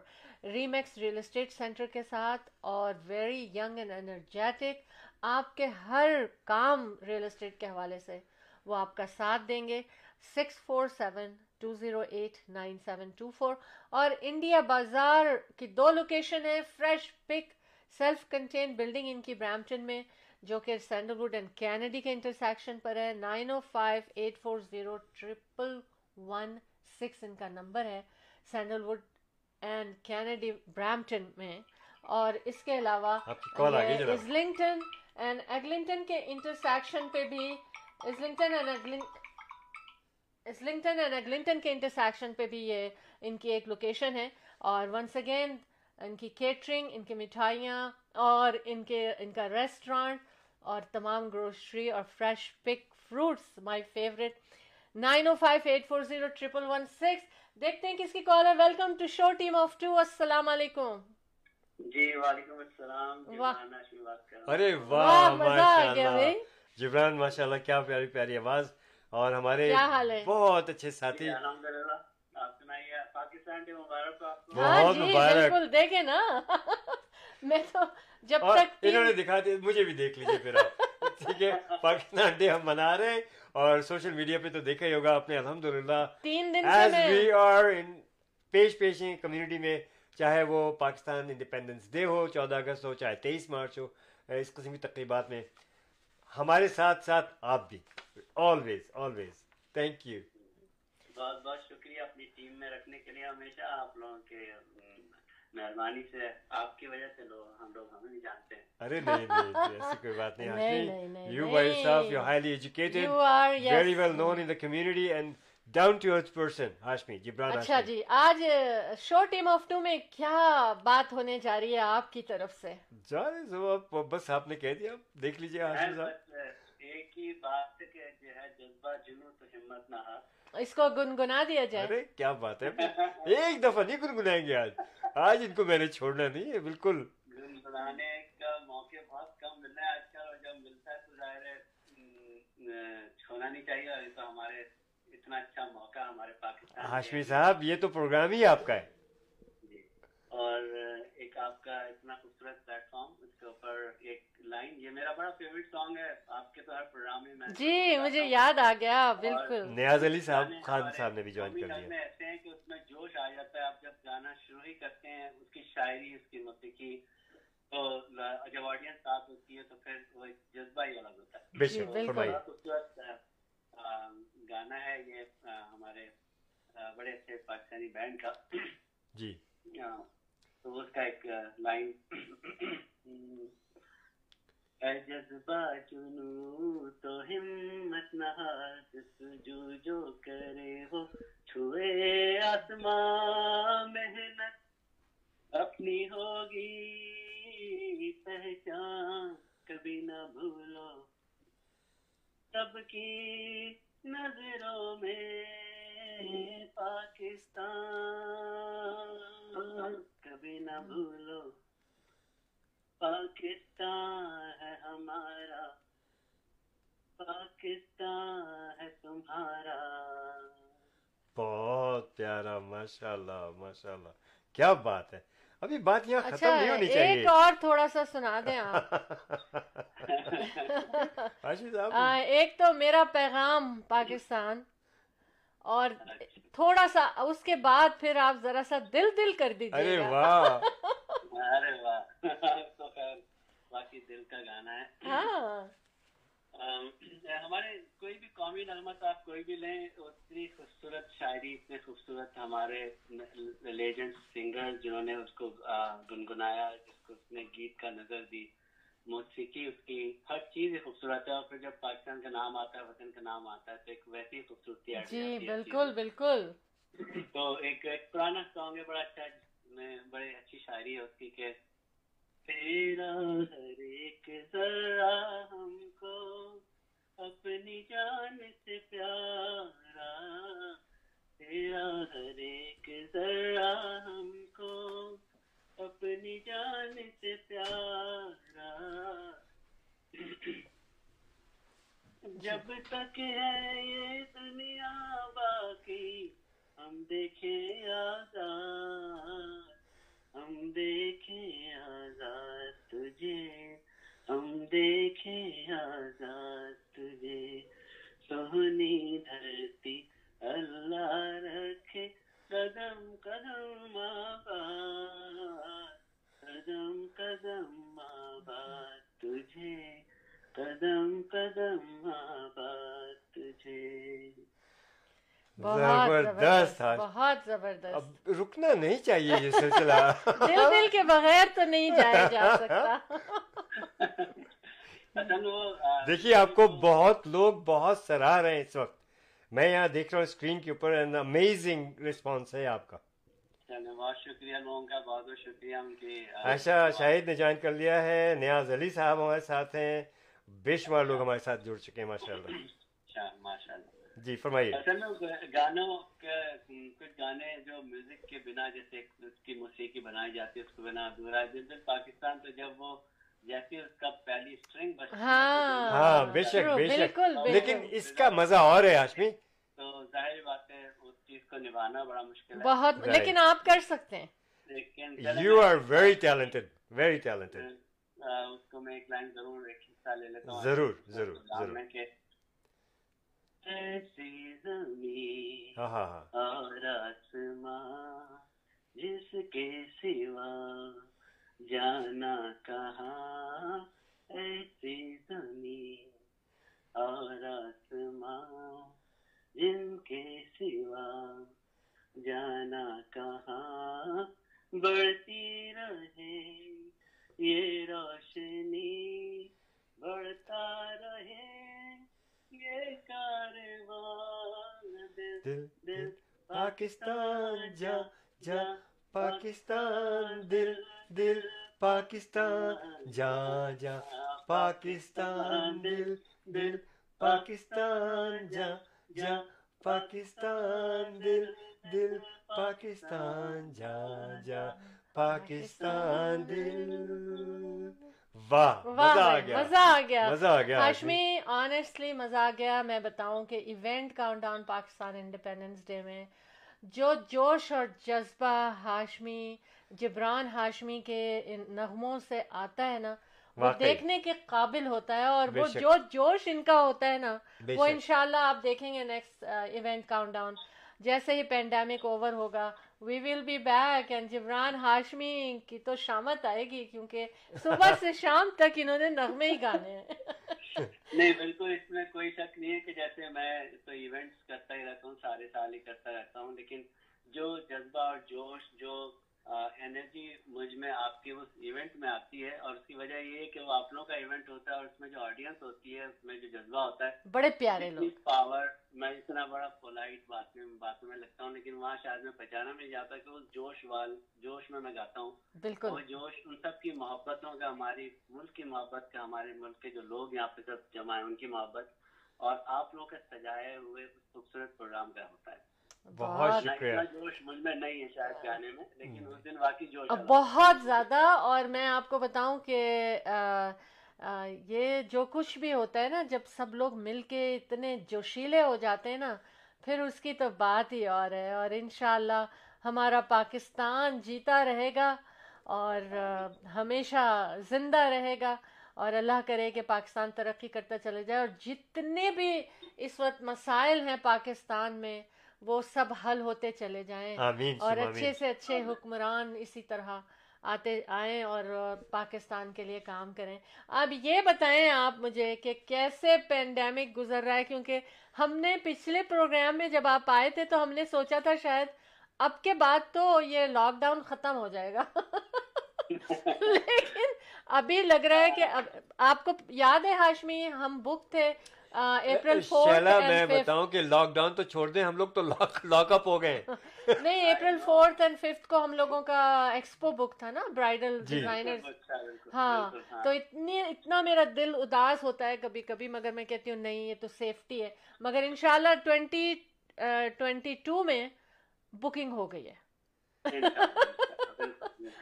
Remax real estate centre کے ساتھ اور ویری ینگ اینڈ انرجیٹک آپ کے ہر کام ریئل اسٹیٹ کے حوالے سے وہ آپ کا ساتھ دیں گے. Six four seven two zero eight nine seven two four اور انڈیا بازار کی دو لوکیشن ہے fresh pick self canteen building ان کی برامپٹن میں جو کہ سینڈل ووڈ اینڈ کینیڈی کے انٹرسیکشن پر ہے. Nine O five eight four zero triple one six ان کا نمبر ہے Sandalwood and Kennedy Brampton میں اور اس کے علاوہ ازلنگٹن اینڈ ایگلنگٹن کے انٹرسیکشن پہ بھی Islington and Islington and Eglinton کے انٹرسیکشن پہ بھی یہ ان کی ایک لوکیشن ہے اور ونس اگین ان کی کیٹرنگ ان کی مٹھائیاں اور ان کے ان کا ریسٹورانٹ اور تمام گروسری اور fresh pick fruits my favourite nine O five eight four zero triple one six. دیکھتے ہیں کس کی کال ہے۔ Welcome to show team of two. السلام علیکم۔ جی وعلیکم السلام۔ ارے واہ ماشاءاللہ۔ جبران ماشاءاللہ کیا پیاری پیاری آواز۔ اور ہمارے بہت اچھے ساتھی۔ بہت ہاں جی، مبارک۔ دیکھیں نا۔ میں تو جب تک انہوں نے دکھا دی مجھے بھی دیکھ لیجیے پھر آپ۔ ٹھیک ہے پاکستان ڈے ہم منا رہے ہیں اور سوشل میڈیا پہ تو دیکھا ہی ہوگا اپنے الحمد للہ تین دن وی آر پیش پیش ہیں کمیونٹی میں چاہے وہ پاکستان انڈیپینڈنس ڈے ہو چودہ اگست ہو چاہے تیئیس مارچ ہو اس قسم کی تقریبات میں ہمارے ساتھ ساتھ آپ بھی۔ آلویز آلویز تھینک یو بہت بہت شکریہ اپنی ٹیم میں رکھنے کے لیے ہمیشہ آپ لوگوں کے ارے community down to earth person Hashmi Jibran اچھا جی آج شو ٹیم آف ٹو میں کیا بات ہونے جا رہی ہے آپ کی طرف سے؟ جا رہے بس آپ نے کہہ دیا دیکھ لیجیے ہاشمی صاحب ایک ہی بات کہ جو ہے جذبہ جنو تو ہمت نہ اس کو گنگنا دیا جائے۔ ارے کیا بات ہے؟ ایک دفعہ نہیں گنگنائیں گے آج۔ آج ان کو میں نے چھوڑنا نہیں ہے بالکل۔ گنگنانے کا موقع بہت کم ہے آج کل اور جب ملتا ہے تو ظاہر ہے نہیں چاہیے اور تو ہمارے اتنا اچھا موقع ہمارے پاکستان ہاشمی صاحب یہ تو پروگرام ہی آپ کا ہے۔ جی۔ اور ایک آپ کا اتنا خوبصورت پلیٹ فارم اس کے اوپر ایک لائن یہ میرا بڑا فیوریٹ سانگ ہے. آپ کے تو ہر پروگرام میں جی مجھے یاد آ گیا بالکل۔ نیاز علی صاحب خان صاحب نے بھی جوائن کر لیا۔ ایسے ہیں کہ اس میں جوش آ جاتا ہے۔ آپ جب گانا شروع ہی کرتے ہیں اس کی شاعری اس کی موسیقی تو جب آڈینس ساتھ ہوتی ہے تو پھر وہ جذبہ ہی الگ ہوتا ہے۔ بے شک جی، گانا ہے یہ ہمارے بڑے اچھے پاکستانی بینڈ کا۔ جی۔ تو اس کا ایک لائن جذبہ چنو تو ہمت نہ جو جو کرے ہو چھوئے آسمان محنت اپنی ہوگی پہچان کبھی نہ بھولو سب کی نظروں میں پاکستان کبھی نہ بھولو پاکستان ہمارا پاکستان ہے تمہارا۔ بہت پیارا ماشاء اللہ ماشاء اللہ کیا بات ہے۔ ابھی بات یہاں اچھا، ختم نہیں ہونی چاہیے۔ ایک اور تھوڑا سا سنا دیں آپ۔ ایک تو میرا پیغام پاکستان اور اچھا۔ تھوڑا سا اس کے بعد پھر آپ ذرا سا دل دل کر دیجیے ارے واہ۔ ارے واہ۔ باقی دل کا گانا ہے۔ ہاں۔ ہمارے کوئی بھی قومی نغمہ آپ کوئی بھی لیں اتنی خوبصورت شاعری اتنے خوبصورت ہمارے لیجنڈ سنگر جنہوں نے اس کو گنگنایا جس کو اس نے گیت کا نظر دی موسیقی اس کی ہر چیز ہی خوبصورت ہے۔ اور پھر جب پاکستان کا نام آتا ہے وطن کا نام آتا ہے تو ایک ویسی خوبصورتی جی بالکل بالکل۔ تو ایک پرانا سانگ ہے بڑا اچھا میں بڑی اچھی شاعری ہے اس کی کہ تیرا ہر ایک ذرا ہم کو، اپنی جان سے پیارا۔ تیرا ہر ایک ذرا ہم کو، اپنی جان سے پیارا۔ جب تک ہے یہ دنیا باقی، ہم دیکھیں آزاد۔ ہم دیکھیں آزاد تجھے، ہم دیکھیں آزاد تجھے۔ سہنی دھرتی اللہ رکھے، قدم قدم آباد۔ قدم قدم آباد تجھے، قدم قدم آباد تجھے۔ زبردست ہاں۔ بہت زبردست۔ اب رکنا نہیں چاہیے یہ سلسلہ۔ دل دل کے بغیر تو نہیں جایا جا سکتا۔ دیکھیے آپ کو بہت لوگ بہت سراہ رہے ہیں اس وقت۔ میں یہاں دیکھ رہا ہوں اسکرین کے اوپر امیزنگ ریسپانس ہے آپ کا۔ بہت شکریہ لوگوں کا بہت بہت شکریہ اچھا شاہد نے جوائن کر لیا ہے نیاز علی صاحب ہمارے ساتھ ہیں۔ بے شمار لوگ ہمارے ساتھ جڑ چکے ہیں ماشاء اللہ ماشاء اللہ جی فرمائیے۔ اصل میں گانوں کے کچھ گانے جو میوزک کے بنا جیسے اس کی موسیقی بنائی جاتی ہے اس کو بنا ادھورا ہے پاکستان تو جب وہ جیسے اس کا پہلی سٹرنگ بجتی ہاں۔, ہاں۔ بے شک بے شک۔ لیکن اس کا مزہ اور ہے ہاشمی۔ تو ظاہر بات ہے اس چیز کو نبھانا بڑا مشکل ہے۔ بہت لیکن آپ کر سکتے ہیں۔ لیکن you are very talented very talented اس کو میں ایک لائن ضرور ایک حصہ لے لیتا ہوں۔ ضرور ضرور ضرور۔ ایسی زمین ہاں ہاں ہاں۔ اور آسماں جس کے سوا جانا کہاں؟ ایسی زمین اور آسماں جن کے سوا جانا کہاں؟ بڑھتی رہے یہ روشنی بڑھتا رہے دل دل، پاکستان، جا جا، پاکستان، دل دل، پاکستان، جا جا، پاکستان، دل دل، پاکستان، جا جا، پاکستان، دل دل، پاکستان، جا جا، پاکستان، دل۔ واہ مزہ آ گیا مزہ آ گیا مزہ آ گیا ہاشمی آنےسٹلی مزہ آ گیا میں بتاؤں کہ event countdown Pakistan independence day میں جو جوش اور جذبہ ہاشمی جبران ہاشمی کے نغموں سے آتا ہے نا وہ۔ دیکھنے کے قابل ہوتا ہے اور وہ۔ جو جوش ان کا ہوتا ہے نا وہ۔ انشاءاللہ آپ دیکھیں گے نیکسٹ ایونٹ کاؤنٹ ڈاؤن جیسے ہی پینڈیمک اوور ہوگا we will be back and Jibran Hashmi کی تو شامت آئے گی کیونکہ صبح سے شام تک انہوں نے نغمے ہی گانے ہیں۔ نہیں، بالکل اس میں کوئی شک نہیں ہے کہ جیسے میں تو ایونٹس کرتا ہی رہتا ہوں، سارے سال ہی کرتا رہتا ہوں، لیکن جو جذبہ اور جوش، جو انرجی مجھ میں آپ کے اس ایونٹ میں آتی ہے اور اس کی وجہ یہ ہے کہ وہ آپ لوگوں کا ایونٹ ہوتا ہے اور اس میں جو آڈینس ہوتی ہے اس میں جو جذبہ ہوتا ہے بڑے پیارے لوگ۔ پاور میں اتنا بڑا پولائٹ بات میں باتوں میں لگتا ہوں لیکن وہاں شاید میں پہچانا نہیں جاتا کہ اس جوش وال جوش میں میں گاتا ہوں۔ وہ بالکل جوش ان سب کی محبتوں کا ہماری ملک کی محبت کا ہمارے ملک کے جو لوگ یہاں پہ سب جمع ہیں ان کی محبت اور آپ لوگوں کے سجائے ہوئے اس خوبصورت پروگرام کا ہوتا ہے۔ بہت شکریہ۔ اتنا جوش مجھ میں نہیں ہے شاید گانے میں لیکن اس دن واقعی جوش اب الگ بہت زیادہ اور میں آپ کو بتاؤں کہ یہ جو کچھ بھی ہوتا ہے نا جب سب لوگ مل کے اتنے جوشیلے ہو جاتے ہیں نا پھر اس کی تو بات ہی اور ہے۔ اور انشاءاللہ ہمارا پاکستان جیتا رہے گا اور ہمیشہ زندہ رہے گا۔ اور اللہ کرے کہ پاکستان ترقی کرتا چلے جائے۔ اور جتنے بھی اس وقت مسائل ہیں پاکستان میں وہ سب حل ہوتے چلے جائیں آمین اور سم اچھے آمین سے اچھے حکمران اسی طرح آتے آئیں اور پاکستان کے لیے کام کریں۔ اب یہ بتائیں آپ مجھے کہ کیسے پینڈیمک گزر رہا ہے؟ کیونکہ ہم نے پچھلے پروگرام میں جب آپ آئے تھے تو ہم نے سوچا تھا شاید اب کے بعد تو یہ لاک ڈاؤن ختم ہو جائے گا۔ لیکن ابھی لگ رہا ہے کہ اب آپ کو یاد ہے ہاشمی ہم بک تھے۔ اپریل شیلا میں بتاؤں کہ لاک ڈاؤن تو چھوڑ دیں ہم لوگ تو لاک اپ ہو گئے ہیں۔ نہیں اپریل فورتھ اینڈ ففتھ کو ہم لوگوں کا ایکسپو بک تھا نا برائڈل جی۔ ڈیزائنر اچھا، ہاں ہاں۔ تو اتنی اتنا میرا دل اداس ہوتا ہے کبھی کبھی مگر میں کہتی ہوں نہیں یہ تو سیفٹی ہے۔ مگر انشاءاللہ ٹوینٹی ٹوینٹی ٹو میں بکنگ ہو گئی ہے۔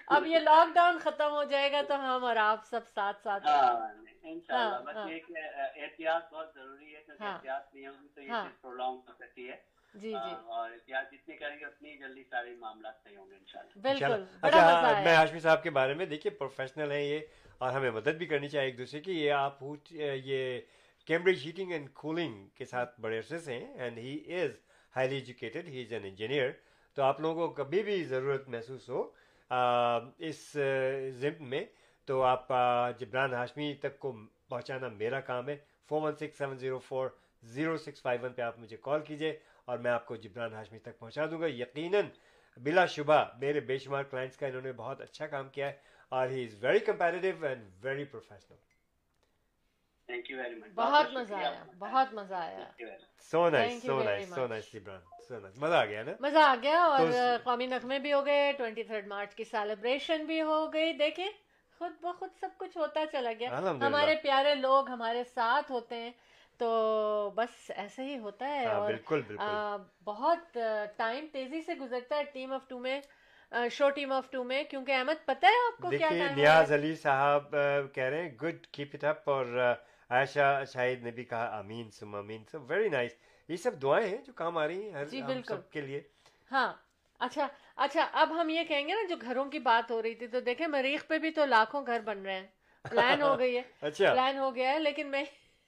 اب یہ لاک ڈاؤن ختم ہو جائے گا تو ہم اور آپ سب ساتھ ساتھ ہاں انشاءاللہ ہاں، بس ہاں۔ یہ کہ احتیاط بہت ضروری ہے کیونکہ۔ احتیاط نہیں ہوگی تو یہ۔ چیز پرولونگ ہو سکتی ہے۔ جی جی۔ اور احتیاط جتنی کریں گے اتنی جلدی سارے معاملات صحیح ہوں گے انشاءاللہ بالکل اچھا میں ہاشمی صاحب کے بارے میں دیکھیے پروفیشنل ہیں یہ اور ہمیں مدد بھی کرنی چاہیے ایک دوسرے کی۔ یہ آپ یہ کیمبرج ہیٹنگ اینڈ کولنگ کے ساتھ بڑے عرصے سے ہیں۔ And he is highly educated he is an engineer تو آپ لوگوں کو کبھی بھی ضرورت محسوس ہو اس ضمن میں تو آپ جبران ہاشمی تک کو پہنچانا میرا کام ہے۔ Four one six seven zero four zero six five one پہ آپ مجھے کال کیجیے اور میں آپ کو جبران ہاشمی تک پہنچا دوں گا۔ یقیناً بلا شبہ میرے بے شمار کلائنٹس کا انہوں نے بہت اچھا کام کیا ہے اور he is very comparative and very professional thank you very much بہت مزہ آیا بہت مزہ آیا۔ So nice Thank you so very nice so much. Nice Jibran so nice مزہ آ گیا نا؟ مزہ آ گیا اور قومی نغمے بھی ہو گئے ٹوینٹی تھرڈ مارچ کی سیلیبریشن بھی ہو گئی۔ دیکھیں خود بخود سب کچھ ہوتا چلا گیا۔ ہمارے پیارے لوگ ہمارے ساتھ ہوتے ہیں تو بس ایسے ہی ہوتا ہے ہاں اور بہت ٹائم تیزی سے گزرتا ہے ٹیم آف ٹو میں شو ٹیم آف ٹو میں۔ کیونکہ احمد پتہ ہے آپ کو کیا نیاز علی صاحب کہہ رہے ہیں گڈ کیپ اٹ اپ اور عائشہ شاہد نے بھی کہا آمین سم آمین سو ویری نائس یہ سب دعائیں ہیں جو کام آ رہی ہیں ہر جی، ہم۔ سب کے لیے۔ ہاں اچھا اچھا اب ہم یہ کہیں گے نا جو گھروں کی بات ہو رہی تھی تو دیکھیں مریخ پہ بھی تو لاکھوں گھر بن رہے ہیں۔ پلان ہو گئی ہے۔ اچھا۔ پلان ہو گیا ہے لیکن میں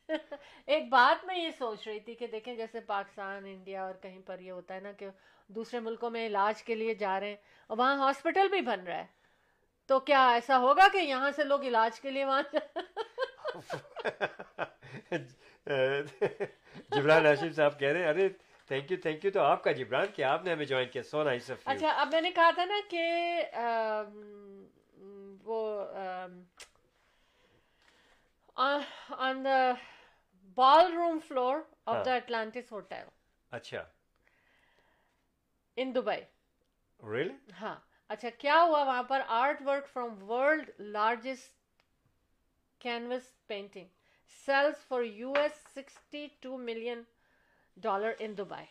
ایک بات میں یہ سوچ رہی تھی کہ دیکھیں جیسے پاکستان انڈیا اور کہیں پر یہ ہوتا ہے نا کہ دوسرے ملکوں میں علاج کے لیے جا رہے ہیں اور وہاں ہاسپٹل بھی بن رہا ہے۔ تو کیا ایسا ہوگا کہ یہاں سے لوگ علاج کے لیے وہاں جبران ہاشم صاحب کہہ رہے ہیں ارے تھینک یو تھینک یو تو آپ کا جبران کہ آپ نے ہمیں جوائن کیا سو نائس آف یو اچھا اب میں نے کہا تھا نا کہ وہ on the ballroom floor of. The Atlantis hotel اچھا۔ ان دبئی ریئلی ہاں۔ اچھا کیا ہوا وہاں پر artwork from world largest canvas painting sales for U S sixty two million dollar in Dubai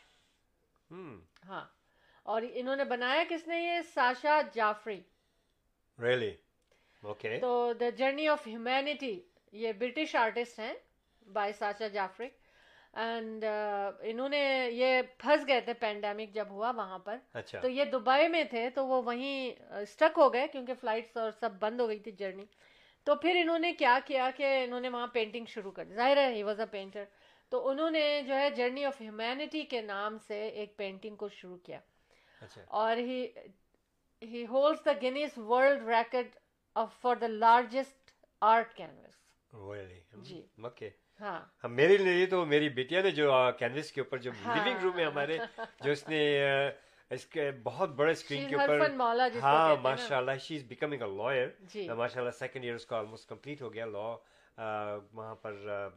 ہاں اور انہوں نے بنایا کس نے یہ ساشا جعفری ریئلی اوکے تو دا جرنی آف ہیومینٹی یہ برٹش آرٹسٹ ہیں بائی ساشا جعفری اینڈ انہوں نے یہ پھنس گئے تھے پینڈیمک جب ہوا وہاں پر تو یہ دبئی میں تھے تو وہ وہیں اسٹک ہو گئے کیونکہ فلائٹس اور سب بند ہو گئی تھی جرنی تو پھر انہوں نے کیا کیا کہ انہوں نے وہاں پینٹنگ شروع کر دی۔ ظاہر ہے ہی واز اے پینٹر تو انہوں نے جو ہے جرنی آف ہیومینٹی کے نام سے ایک پینٹنگ کو شروع کیا۔ اچھا۔ اور he he holds the Guinness world record for the largest art canvas G. Okay ہاں۔ ہم میرے لیے تو میری بیٹیا نے جو کینوس کے اوپر جو ہاں۔ لیونگ روم ہے ہمارے جو اس نے اس کے بہت بڑے اسکرین کے اوپر ہاں۔ ماشاء اللہ شی از بیکمنگ اے لائر جی۔ ماشاء اللہ سیکنڈ ایئر اس کا آلموسٹ کمپلیٹ ہو گیا. لا وہاں پر آ،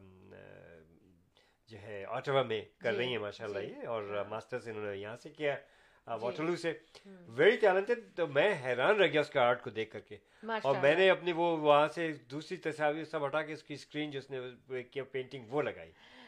جو ہے آٹوا میں کر جی، رہی ہیں ماشاء اللہ جی، یہ اور ہاں۔ ماسٹرز انہوں نے یہاں سے کیا جی۔ واٹرلو سے۔ ہم، ویری ٹیلنٹڈ تو میں حیران رہ گیا اس کا آرٹ کو دیکھ کر کے۔ اور میں نے اپنی وہ وہاں سے دوسری تصاویر سب ہٹا کے اس کی اسکرین جو اس نے پینٹنگ وہ لگائی۔ جی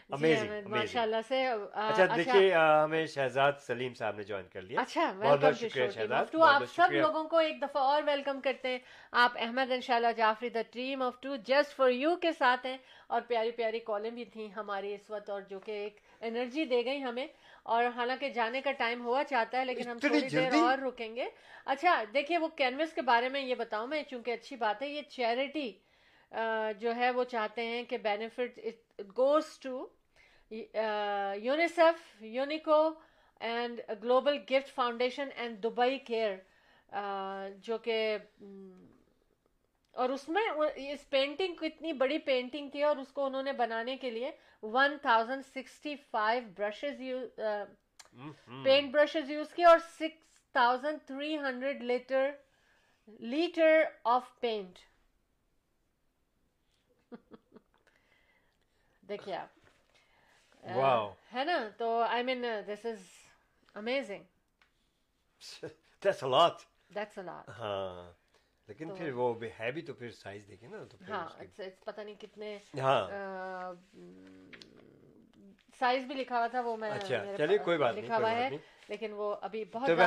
ماشاء اللہ سے آ، اچھا دیکھیے ہمیں شہزاد سلیم صاحب نے جوائن کر لیا۔ اچھا ویلکم شکریہ شہزاد ٹو آپ سب لوگوں کو ایک دفعہ اور ویلکم کرتے ہیں۔ آپ احمد انشاءاللہ Jafri the team of two just for you کے ساتھ ہیں۔ اور پیاری پیاری کالیں بھی تھیں ہماری اس وقت اور جو کہ ایک انرجی دے گئی ہمیں۔ اور حالانکہ جانے کا ٹائم ہوا چاہتا ہے لیکن ہم تھوڑی دیر؟ اور رکیں گے۔ اچھا دیکھیے وہ کینوس کے بارے میں یہ بتاؤں میں چونکہ اچھی بات ہے یہ چیریٹی جو ہے وہ چاہتے ہیں کہ benefit goes to UNICEF Unico and global gift foundation and Dubai care جو کہ اور اس میں اس پینٹنگ کو اتنی بڑی پینٹنگ تھی اور اس کو انہوں نے بنانے کے لیے one thousand sixty five brushes paint brushes use کی اور six thousand three hundred litre litre of paint دیکھیے آپ. ہے نا تو I mean this is amazing that's lot that's a lot ہاں لیکن پھر وہ ہے بھی تو پھر سائز دیکھیں نا تو ہاں پتہ نہیں کتنے ہاں سائز بھی لکھا ہوا تھا وہ میں چلیے کوئی بات لکھا ہوا ہے لیکن وہ ابھی بہت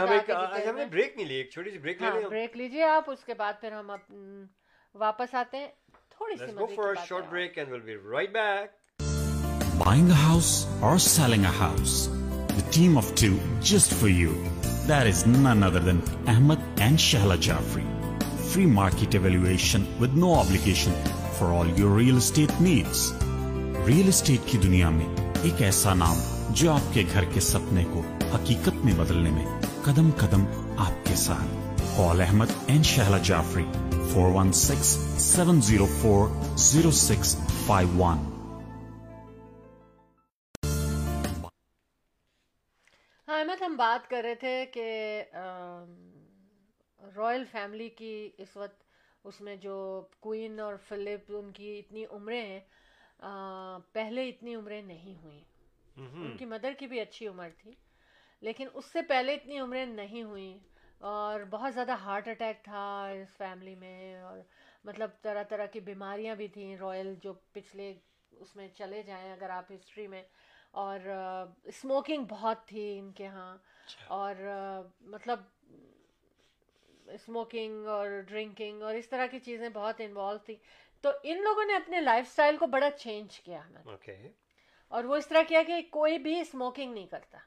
ہم نے بریک نہیں لی ایک چھوٹی سی بریک لے لیں بریک لیجیے آپ اس کے بعد پھر ہم واپس آتے ہیں تھوڑی سی فار کی بات short Buying a house or selling a house? The team of two just for you. That is none other than Ahmed and Shahla Jafri. Free market evaluation with no obligation for all your real estate needs. Real estate کی دنیا میں ایک ایسا نام جو آپ کے گھر کے سپنے کو حقیقت میں بدلنے میں قدم قدم آپ کے ساتھ call Ahmed and Shehla Jafri four one six seven zero four zero six five one بات کر رہے تھے کہ رائل فیملی کی اس وقت اس میں جو کوئین اور فلپ ان کی اتنی عمریں ہیں پہلے اتنی عمریں نہیں ہوئیں۔ ان کی مدر کی بھی اچھی عمر تھی لیکن اس سے پہلے اتنی عمریں نہیں ہوئیں اور بہت زیادہ ہارٹ اٹیک تھا اس فیملی میں اور مطلب طرح طرح کی بیماریاں بھی تھیں۔ رائل جو پچھلے اس میں چلے جائیں اگر آپ ہسٹری میں اور اسموکنگ بہت تھی ان کے ہاں۔ اور آ، مطلب اسموکنگ اور ڈرنکنگ اور اس طرح کی چیزیں بہت انوالو تھی تو ان لوگوں نے اپنے لائف اسٹائل کو بڑا چینج کیا ہمیں اور وہ اس طرح کیا کہ کوئی بھی اسموکنگ نہیں کرتا۔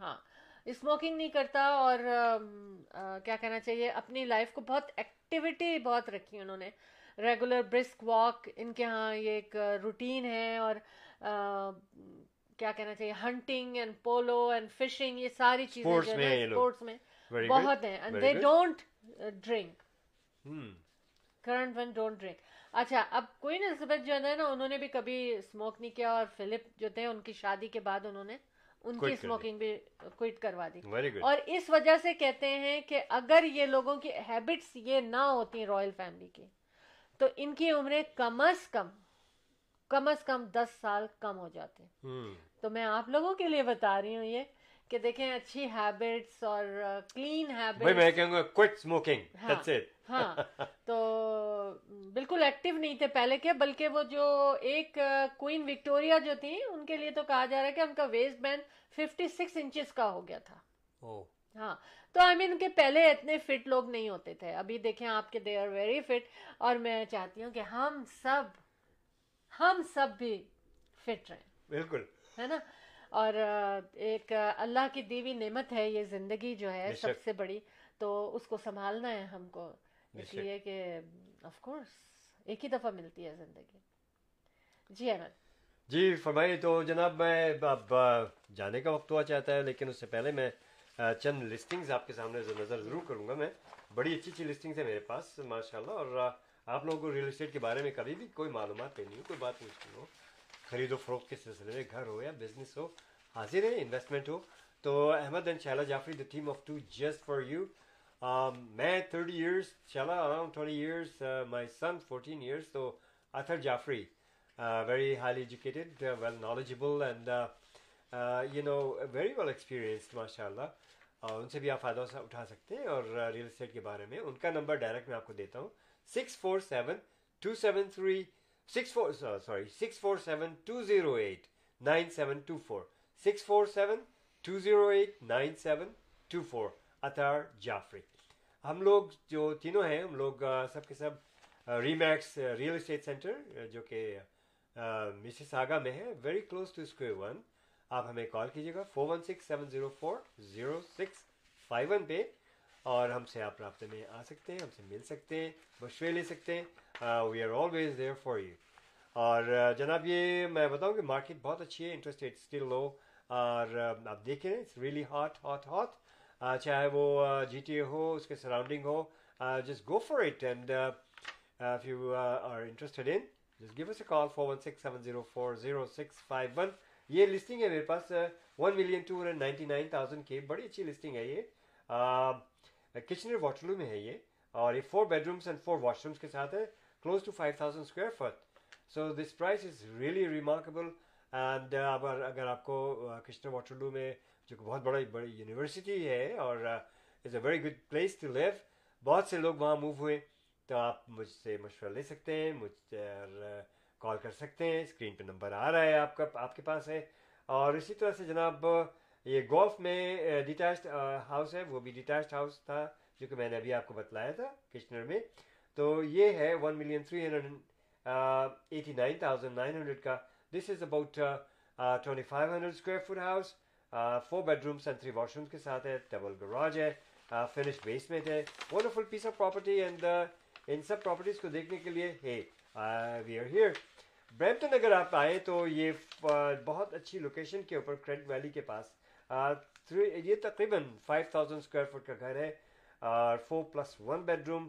ہاں۔ اسموکنگ نہیں کرتا اور کیا کہنا چاہیے اپنی لائف کو بہت ایکٹیویٹی بہت رکھی انہوں نے۔ ریگولر برسک واک ان کے ہاں یہ ایک روٹین ہے اور کیا کہنا چاہیے hunting and polo and fishing یہ ساری چیزیں جو ہے اسپورٹس میں. بہت ہیں and they. Don't drink current one don't drink اچھا اب کوئن الزبتھ جو ہے نا انہوں نے بھی کبھی اسموک نہیں کیا اور فلپ جو تھے ان کی شادی کے بعد انہوں نے ان کی. اسموکنگ بھی کوئٹ کروا دی اور اس وجہ سے کہتے ہیں کہ اگر یہ لوگوں کی ہیبٹس یہ نہ ہوتی رائل فیملی کی تو ان کی عمریں کم از کم کم از کم دس سال کم ہو جاتے ہم تو میں آپ لوگوں کے لیے بتا رہی ہوں یہ کہ دیکھیں اچھی ہیبٹس اور کلین بھائی میں ہیبٹس کہوں گا کوئٹ اسموکنگ ہاں دیٹس اٹ ہاں۔ تو بالکل ایکٹیو نہیں تھے پہلے کے بلکہ وہ جو ایک کوئن وکٹوریا جو تھی ان کے لیے تو کہا جا رہا ہے کہ ان کا waist band fifty six inches کا ہو گیا تھا۔ ہاں۔ تو آئی مین کہ پہلے اتنے فٹ لوگ نہیں ہوتے تھے۔ ابھی دیکھیں آپ کے دے آر ویری فٹ اور میں چاہتی ہوں کہ ہم سب ہم سب بھی فٹ رہیں بالکل۔ ہے نا؟ اور ایک اللہ کی دیوی نعمت ہے یہ زندگی جو ہے سب۔ سے بڑی۔ تو اس کو سنبھالنا ہے ہم کو۔ اس۔ لیے کہ آف کورس ایک ہی دفعہ ملتی ہے زندگی۔ جی احمد۔ جی فرمائیے تو جناب میں اب جانے کا وقت ہوا چاہتا ہے لیکن اس سے پہلے میں چند لسٹنگز آپ کے سامنے نظر ضرور کروں گا میں۔ بڑی اچھی اچھی لسٹنگز ہیں میرے پاس ماشاء اللہ اور آپ لوگوں کو ریئل اسٹیٹ کے بارے میں کبھی بھی کوئی معلومات نہیں ہو کوئی بات پوچھنی ہو۔ خرید و فروخت کے سلسلے میں گھر ہو یا بزنس ہو، حاضر ہے انویسٹمنٹ ہو۔ تو Ahmed and Shehla Jafri the team of two just for you میں thirty years Shehla around twenty years my son fourteen years تو Athar Jafri very highly educated well knowledgeable and you know very well experienced ماشاء اللہ ان سے بھی آپ فائدہ اٹھا سکتے ہیں اور uh, ریئل اسٹیٹ کے بارے میں۔ ان کا نمبر ڈائریکٹ میں آپ کو دیتا ہوں۔ Six four seven two seven three six four sorry six four seven two zero eight nine seven two four six four seven two zero eight nine seven two four Athar Jafri ہم لوگ جو تینوں ہیں، ہم لوگ سب کے سب Remax real estate centre جو کہ مسز آگا میں ہے very close to square one آپ ہمیں کال کیجیے گا four one six seven zero four zero six five one پہ۔ اور ہم سے آپ رابطے میں آ سکتے ہیں ہم سے مل سکتے ہیں مشورے لے سکتے ہیں۔ We are always there for you اور جناب یہ میں بتاؤں کہ مارکیٹ بہت اچھی ہے انٹرسٹ ریٹ اسٹل لو اور آپ دیکھیں it's really hot hot hot چاہے وہ جی ٹی اے ہو اس کے surrounding who just go for it and if you uh, are interested in just give us a call 416-704-0651 یہ لسٹنگ ہے میرے پاس one million two hundred ninety nine thousand کی بڑی اچھی لسٹنگ ہے یہ۔ کچنر واٹرلو میں ہے یہ اور یہ four bedrooms and four washrooms کے ساتھ ہے close to five thousand square feet so this price is really remarkable and اگر اگر آپ کو uh, کچنر واٹرلو میں، جو کہ بہت بڑا، بڑی یونیورسٹی ہے اور is a very good place to live بہت سے لوگ وہاں موو ہوئے، تو آپ مجھ سے مشورہ لے سکتے ہیں، مجھ کال uh, کر سکتے ہیں اسکرین پہ نمبر آ رہا ہے آپ کا، آپ کے پاس ہے اور اسی طرح سے جناب یہ گولف میں ڈیٹیچڈ ہاؤس ہے، وہ بھی ڈیٹیچڈ ہاؤس تھا، جو کہ میں نے ابھی آپ کو بتلایا تھا کشنر میں۔ تو یہ ہے one million three hundred eighty nine thousand nine hundred کا۔ This is about twenty five hundred square feet house four bedrooms and three washrooms کے ساتھ ہے ڈبل گراج ہے فنش بیسمنٹ ہے۔ Wonderful piece of property and ان سب properties کو دیکھنے کے لیے ہے وی آر ہیئر برمپٹن اگر آپ آئیں تو یہ بہت اچھی لوکیشن کے اوپر کریڈ ویلی کے پاس یہ تقریباً فائیو تھاؤزینڈ اسکوائر فٹ کا گھر ہے، اور four plus one bedroom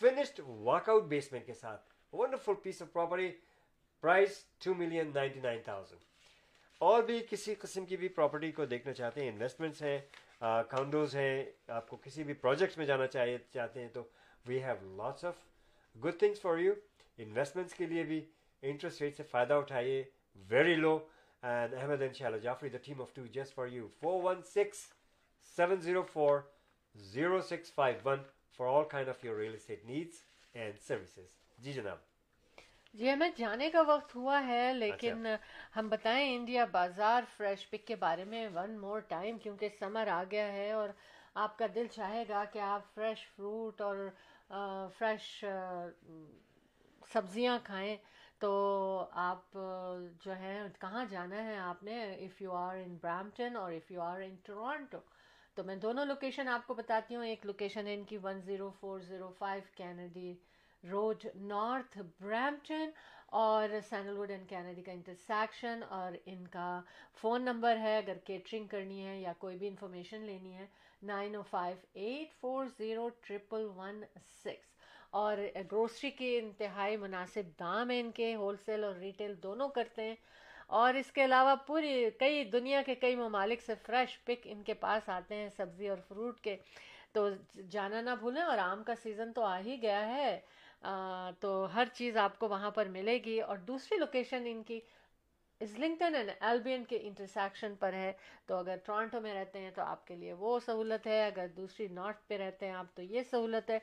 finished walkout basement کے ساتھ۔ Wonderful piece of property price two million ninety nine thousand اور بھی کسی قسم کی بھی پراپرٹی کو دیکھنا چاہتے ہیں انویسٹمنٹس ہیں کاؤنڈوز ہیں، آپ کو کسی بھی پروجیکٹس میں جانا چاہیے، چاہتے ہیں تو we have lots of good things for you investments کے لیے بھی انٹرسٹ ریٹ سے فائدہ اٹھائیے very low and Ahmed Inshallah Jafri, the team of two just for you. 416 704 0651 for all kind of your real estate needs and services. Ji janab. جی ہمیں جانے کا وقت ہوا ہے لیکن اچھا۔ ہم بتائیں انڈیا بازار فریش پک کے بارے میں ون مور ٹائم کیونکہ سمر آ گیا ہے اور آپ کا دل چاہے گا کہ آپ فریش فروٹ اور فریش سبزیاں کھائیں تو آپ، جو ہے، کہاں جانا ہے آپ نے؟ If you are in Brampton اور if you are in Toronto تو میں دونوں لوکیشن آپ کو بتاتی ہوں. ایک لوکیشن ہے ان کی one zero four zero five Kennedy road north Brampton اور سینڈل ووڈ اینڈ کینیڈی کا انٹرسیکشن اور ان کا فون نمبر ہے. اگر کیٹرنگ کرنی ہے یا کوئی بھی انفارمیشن لینی ہے nine O five eight four zero triple one six اور گروسری کے انتہائی مناسب دام ہیں ان کے ہول سیل اور ریٹیل دونوں کرتے ہیں۔ اور اس کے علاوہ پوری کئی دنیا کے کئی ممالک سے فریش پک ان کے پاس آتے ہیں سبزی اور فروٹ کے۔ تو جانا نہ بھولیں اور آم کا سیزن تو آ ہی گیا ہے۔ آ, تو ہر چیز آپ کو وہاں پر ملے گی۔ اور دوسری لوکیشن ان کی ازلنگٹن اینڈ ایلبین کے انٹرسیکشن پر ہے۔ تو اگر ٹورانٹو میں رہتے ہیں تو آپ کے لیے وہ سہولت ہے۔ اگر دوسری نارتھ پہ رہتے ہیں آپ تو یہ سہولت ہے۔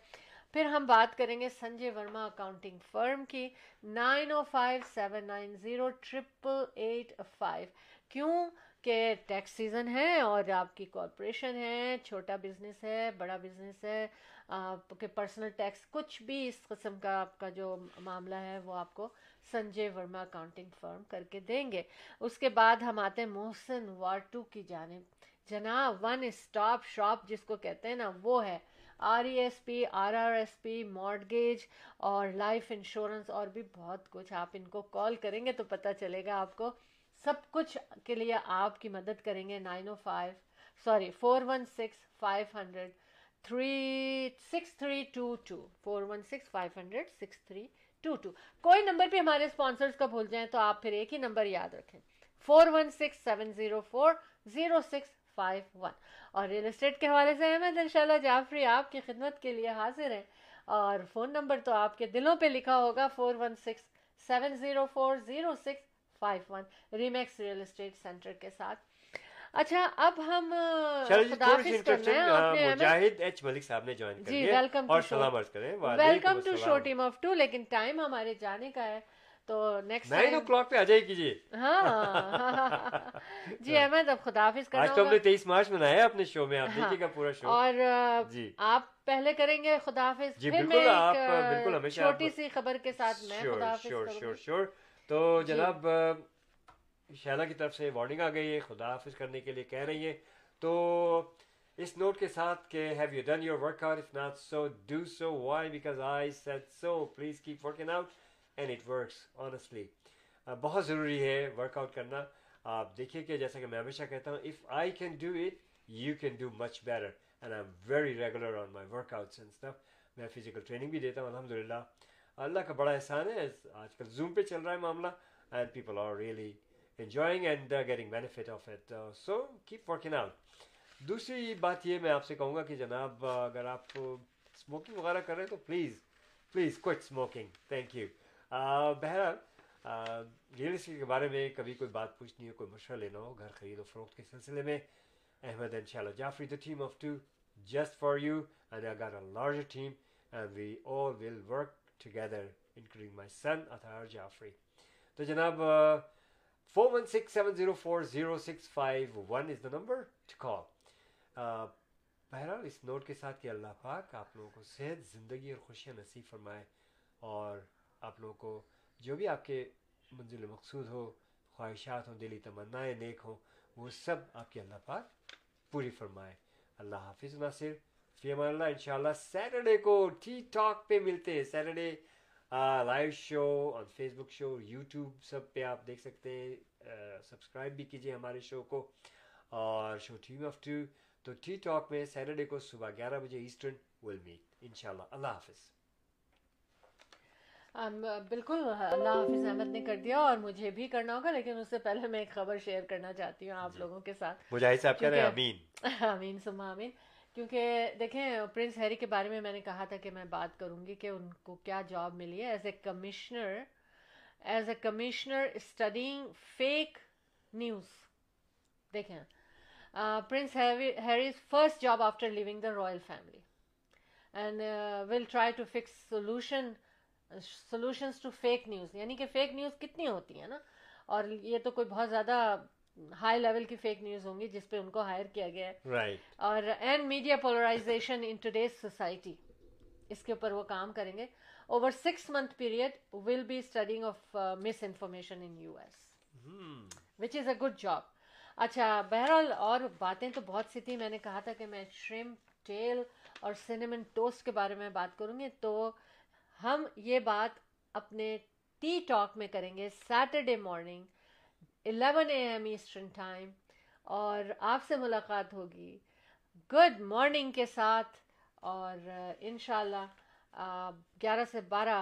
پھر ہم بات کریں گے سنجے ورما اکاؤنٹنگ فرم کی nine O five seven nine zero triple eight five کیوں کہ ٹیکس سیزن ہے اور آپ کی کارپوریشن ہے، چھوٹا بزنس ہے، بڑا بزنس ہے، آپ کے پرسنل ٹیکس کچھ بھی اس قسم کا آپ کا جو معاملہ ہے وہ آپ کو سنجے ورما اکاؤنٹنگ فرم کر کے دیں گے۔ اس کے بعد ہم آتے ہیں محسن وارٹو کی جانب۔ جناب ون اسٹاپ شاپ جس کو کہتے ہیں نا، وہ ہے۔ R E S P, R R S P mortgage اور لائف انشورنس اور بھی بہت کچھ آپ ان کو کال کریں گے تو پتہ چلے گا آپ کو۔ سب کچھ کے لیے آپ کی مدد کریں گے۔ Nine O five, sorry, four one six five hundred, three six three two two, four one six five hundred, six three two two. کوئی نمبر بھی ہمارے اسپانسرز کا بھول جائیں تو آپ پھر ایک ہی نمبر یاد رکھیں۔ Four one six seven zero four zero six five one اور ریل اسٹیٹ کے حوالے سے احمد ان شاء اللہ جعفری آپ کی خدمت کے لیے حاضر ہیں۔ اور فون نمبر تو آپ کے دلوں پہ لکھا ہوگا four one six seven zero four zero six five one Remax real estate centre کے ساتھ۔ اچھا اب ہم جی، مجاہد ایچ ملک صاحب نے جوائن کر جی اور سلام عرض کریں۔ Welcome to show team of two لیکن ٹائم ہمارے جانے کا ہے۔ تو نیکسٹ نائن او کلاک پہ آ جائے کیجیے ہاں۔ جی۔ احمد اب خدا حافظ آج تو ہم نے تیئیس مارچ منایا اپنے شو میں آپ ہاں۔ دیکھیے گا پورا شو۔ اور جی۔ آپ پہلے کریں گے خدا حافظ جی بالکل آپ بالکل ہمیشہ چھوٹی سی خبر کے ساتھ میں خدا شور شور شور تو جی۔ جناب شہلا کی طرف سے وارننگ آ گئی ہے خدا حافظ کرنے کے لیے کہہ رہی ہے تو اس نوٹ کے ساتھ کہ have you done your workout if not so do so why because I said so please keep working out and it works honestly بہت ضروری ہے ورک آؤٹ کرنا. آپ دیکھیے کہ جیسا کہ میں ہمیشہ کہتا ہوں if I can do it you can do much better and I am very regular on my workouts and stuff میں فزیکل ٹریننگ بھی دیتا ہوں الحمد للہ اللہ کا بڑا احسان ہے، آج کل زوم پہ چل رہا ہے معاملہ and people are really enjoying and getting benefit of it so keep working out دوسری بات یہ میں آپ سے کہوں گا کہ جناب، اگر آپ اسموکنگ وغیرہ کر رہے ہیں تو please please quit smoking thank you بہرحال ریئل اسٹیٹ کے بارے میں کبھی کوئی بات پوچھنی ہو، کوئی مشورہ لینا ہو، گھر خرید و فروخت کے سلسلے میں، احمد ان شاء اللہ Jafri the team of two just for you and I a larger team and we all will work together including my son Athar Jafri تو جناب four one six seven zero four zero six five one is the number to call بہرحال اس note کے ساتھ کہ اللہ پاک آپ لوگوں کو صحت، زندگی اور خوشیاں نصیب فرمائے اور آپ لوگوں کو جو بھی آپ کے منزل مقصود ہو، خواہشات ہوں، دلی تمنائیں، نیک ہوں، وہ سب آپ کی اللہ پاک پوری فرمائے۔ اللہ حافظ ناصر۔ فی امان اللہ، انشاءاللہ سیٹرڈے کو ٹی ٹاک پہ ملتے ہیں۔ سیٹرڈے لائیو شو اور فیس بک شو یوٹیوب سب پہ آپ دیکھ سکتے ہیں۔ سبسکرائب بھی کیجیے ہمارے شو کو۔ اور شو ٹیم آف ٹو تو ٹی ٹاک میں سیٹرڈے کو صبح گیارہ بجے ایسٹرن ول میٹ انشاءاللہ، اللہ حافظ۔ بالکل اللہ حافظ احمد نے کر دیا اور مجھے بھی کرنا ہوگا لیکن اس سے پہلے میں ایک خبر شیئر کرنا چاہتی ہوں آپ جی۔ لوگوں کے ساتھ۔ صاحب امین امین سما امین کیونکہ دیکھیں پرنس ہیری کے بارے میں میں نے کہا تھا کہ میں بات کروں گی کہ ان کو کیا جاب ملی ہے۔ As a commissioner as a commissioner studying fake news دیکھیں Prince Harry's first job after leaving the royal family and will try to fix solution solutions to fake news یعنی کہ فیک نیوز کتنی ہوتی ہیں نا؟ اور یہ تو کوئی بہت زیادہ ہائی لیول کی فیک نیوز ہوں گی جس پہ ان کو ہائر کیا گیا ہے۔ Right. اور and media polarisation in today's society اس کے اوپر وہ کام کریں گے۔ Over six month period will be studying of misinformation in U S which is a good job اچھا بہرحال اور باتیں تو بہت سی تھیں۔ میں نے کہا تھا کہ میں شرم ٹیل اور سینمن ٹوسٹ کے بارے میں بات کروں گی۔ تو ہم یہ بات اپنے ٹی ٹاک میں کریں گے Saturday morning, eleven A M eastern time, اور آپ سے ملاقات ہوگی۔ گڈ مارننگ کے ساتھ، اور انشاءاللہ گیارہ سے بارہ،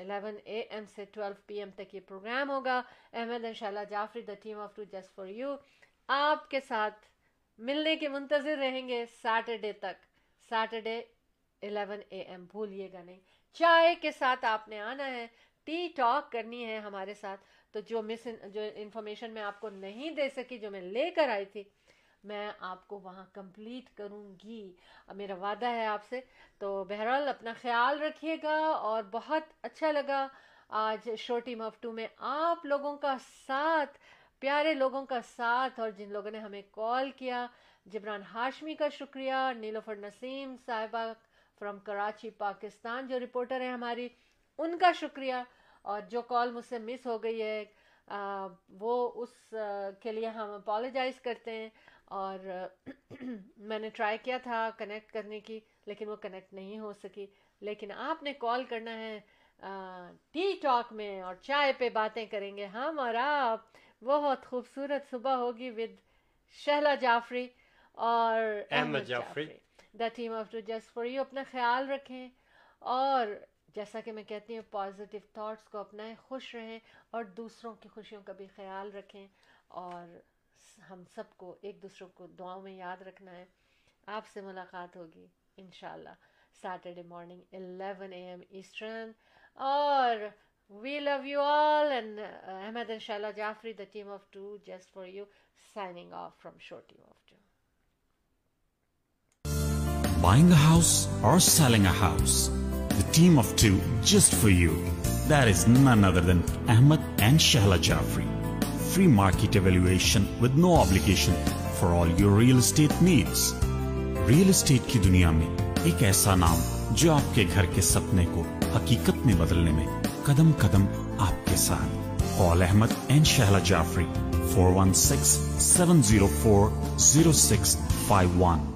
الیون اے ایم سے ٹویلو پی ایم تک یہ پروگرام ہوگا۔ احمد ان شاء اللہ Jafri the team of two just for you آپ کے ساتھ ملنے کے منتظر رہیں گے سیٹرڈے تک۔ سیٹرڈے الیون اے ایم، بھولیے گا نہیں۔ چائے کے ساتھ آپ نے آنا ہے، ٹی ٹاک کرنی ہے ہمارے ساتھ۔ تو جو مس، جو انفارمیشن میں آپ کو نہیں دے سکی، جو میں لے کر آئی تھی، میں آپ کو وہاں کمپلیٹ کروں گی۔ میرا وعدہ ہے آپ سے۔ تو بہرحال اپنا خیال رکھیے گا اور بہت اچھا لگا آج شو ٹیم آف ٹو میں آپ لوگوں کا ساتھ، پیارے لوگوں کا ساتھ۔ اور جن لوگوں نے ہمیں کال کیا، جبران ہاشمی کا شکریہ، نیلوفر نسیم صاحبہ فرام کراچی پاکستان جو رپورٹر ہیں ہماری ان کا شکریہ۔ اور جو کال مجھ سے مس ہو گئی ہے آ, وہ اس آ, کے لیے ہم اپالوجائز کرتے ہیں۔ اور میں نے ٹرائی کیا تھا کنیکٹ کرنے کی لیکن وہ کنیکٹ نہیں ہو سکی۔ لیکن آپ نے کال کرنا ہے ٹی ٹاک میں اور چائے پہ باتیں کریں گے۔ ہم اور آپ بہت خوبصورت صبح ہوگی۔ ود شہلا جعفری اور Ahmed Jafri. The team of two just for you اپنا خیال رکھیں اور جیسا کہ میں کہتی ہوں پازیٹیو تھاٹس کو اپنائیں، خوش رہیں اور دوسروں کی خوشیوں کا بھی خیال رکھیں اور ہم سب کو ایک دوسروں کو دعاؤں میں یاد رکھنا ہے۔ آپ سے ملاقات ہوگی انشاءاللہ۔ Saturday morning eleven A M eastern اور we love you all and Ahmed ان شاء اللہ Jafri the team of two just for you signing off from show team of buying a house اور selling a house the team of two just for you that is none other than Ahmed and Shehla Jafri free market evaluation with no obligation for all your real estate needs real estate کی دنیا میں ایک ایسا نام جو آپ کے گھر کے سپنے کو حقیقت میں بدلنے میں قدم قدم آپ کے ساتھ call Ahmed and Shehla Jafri four one six seven zero four zero six five one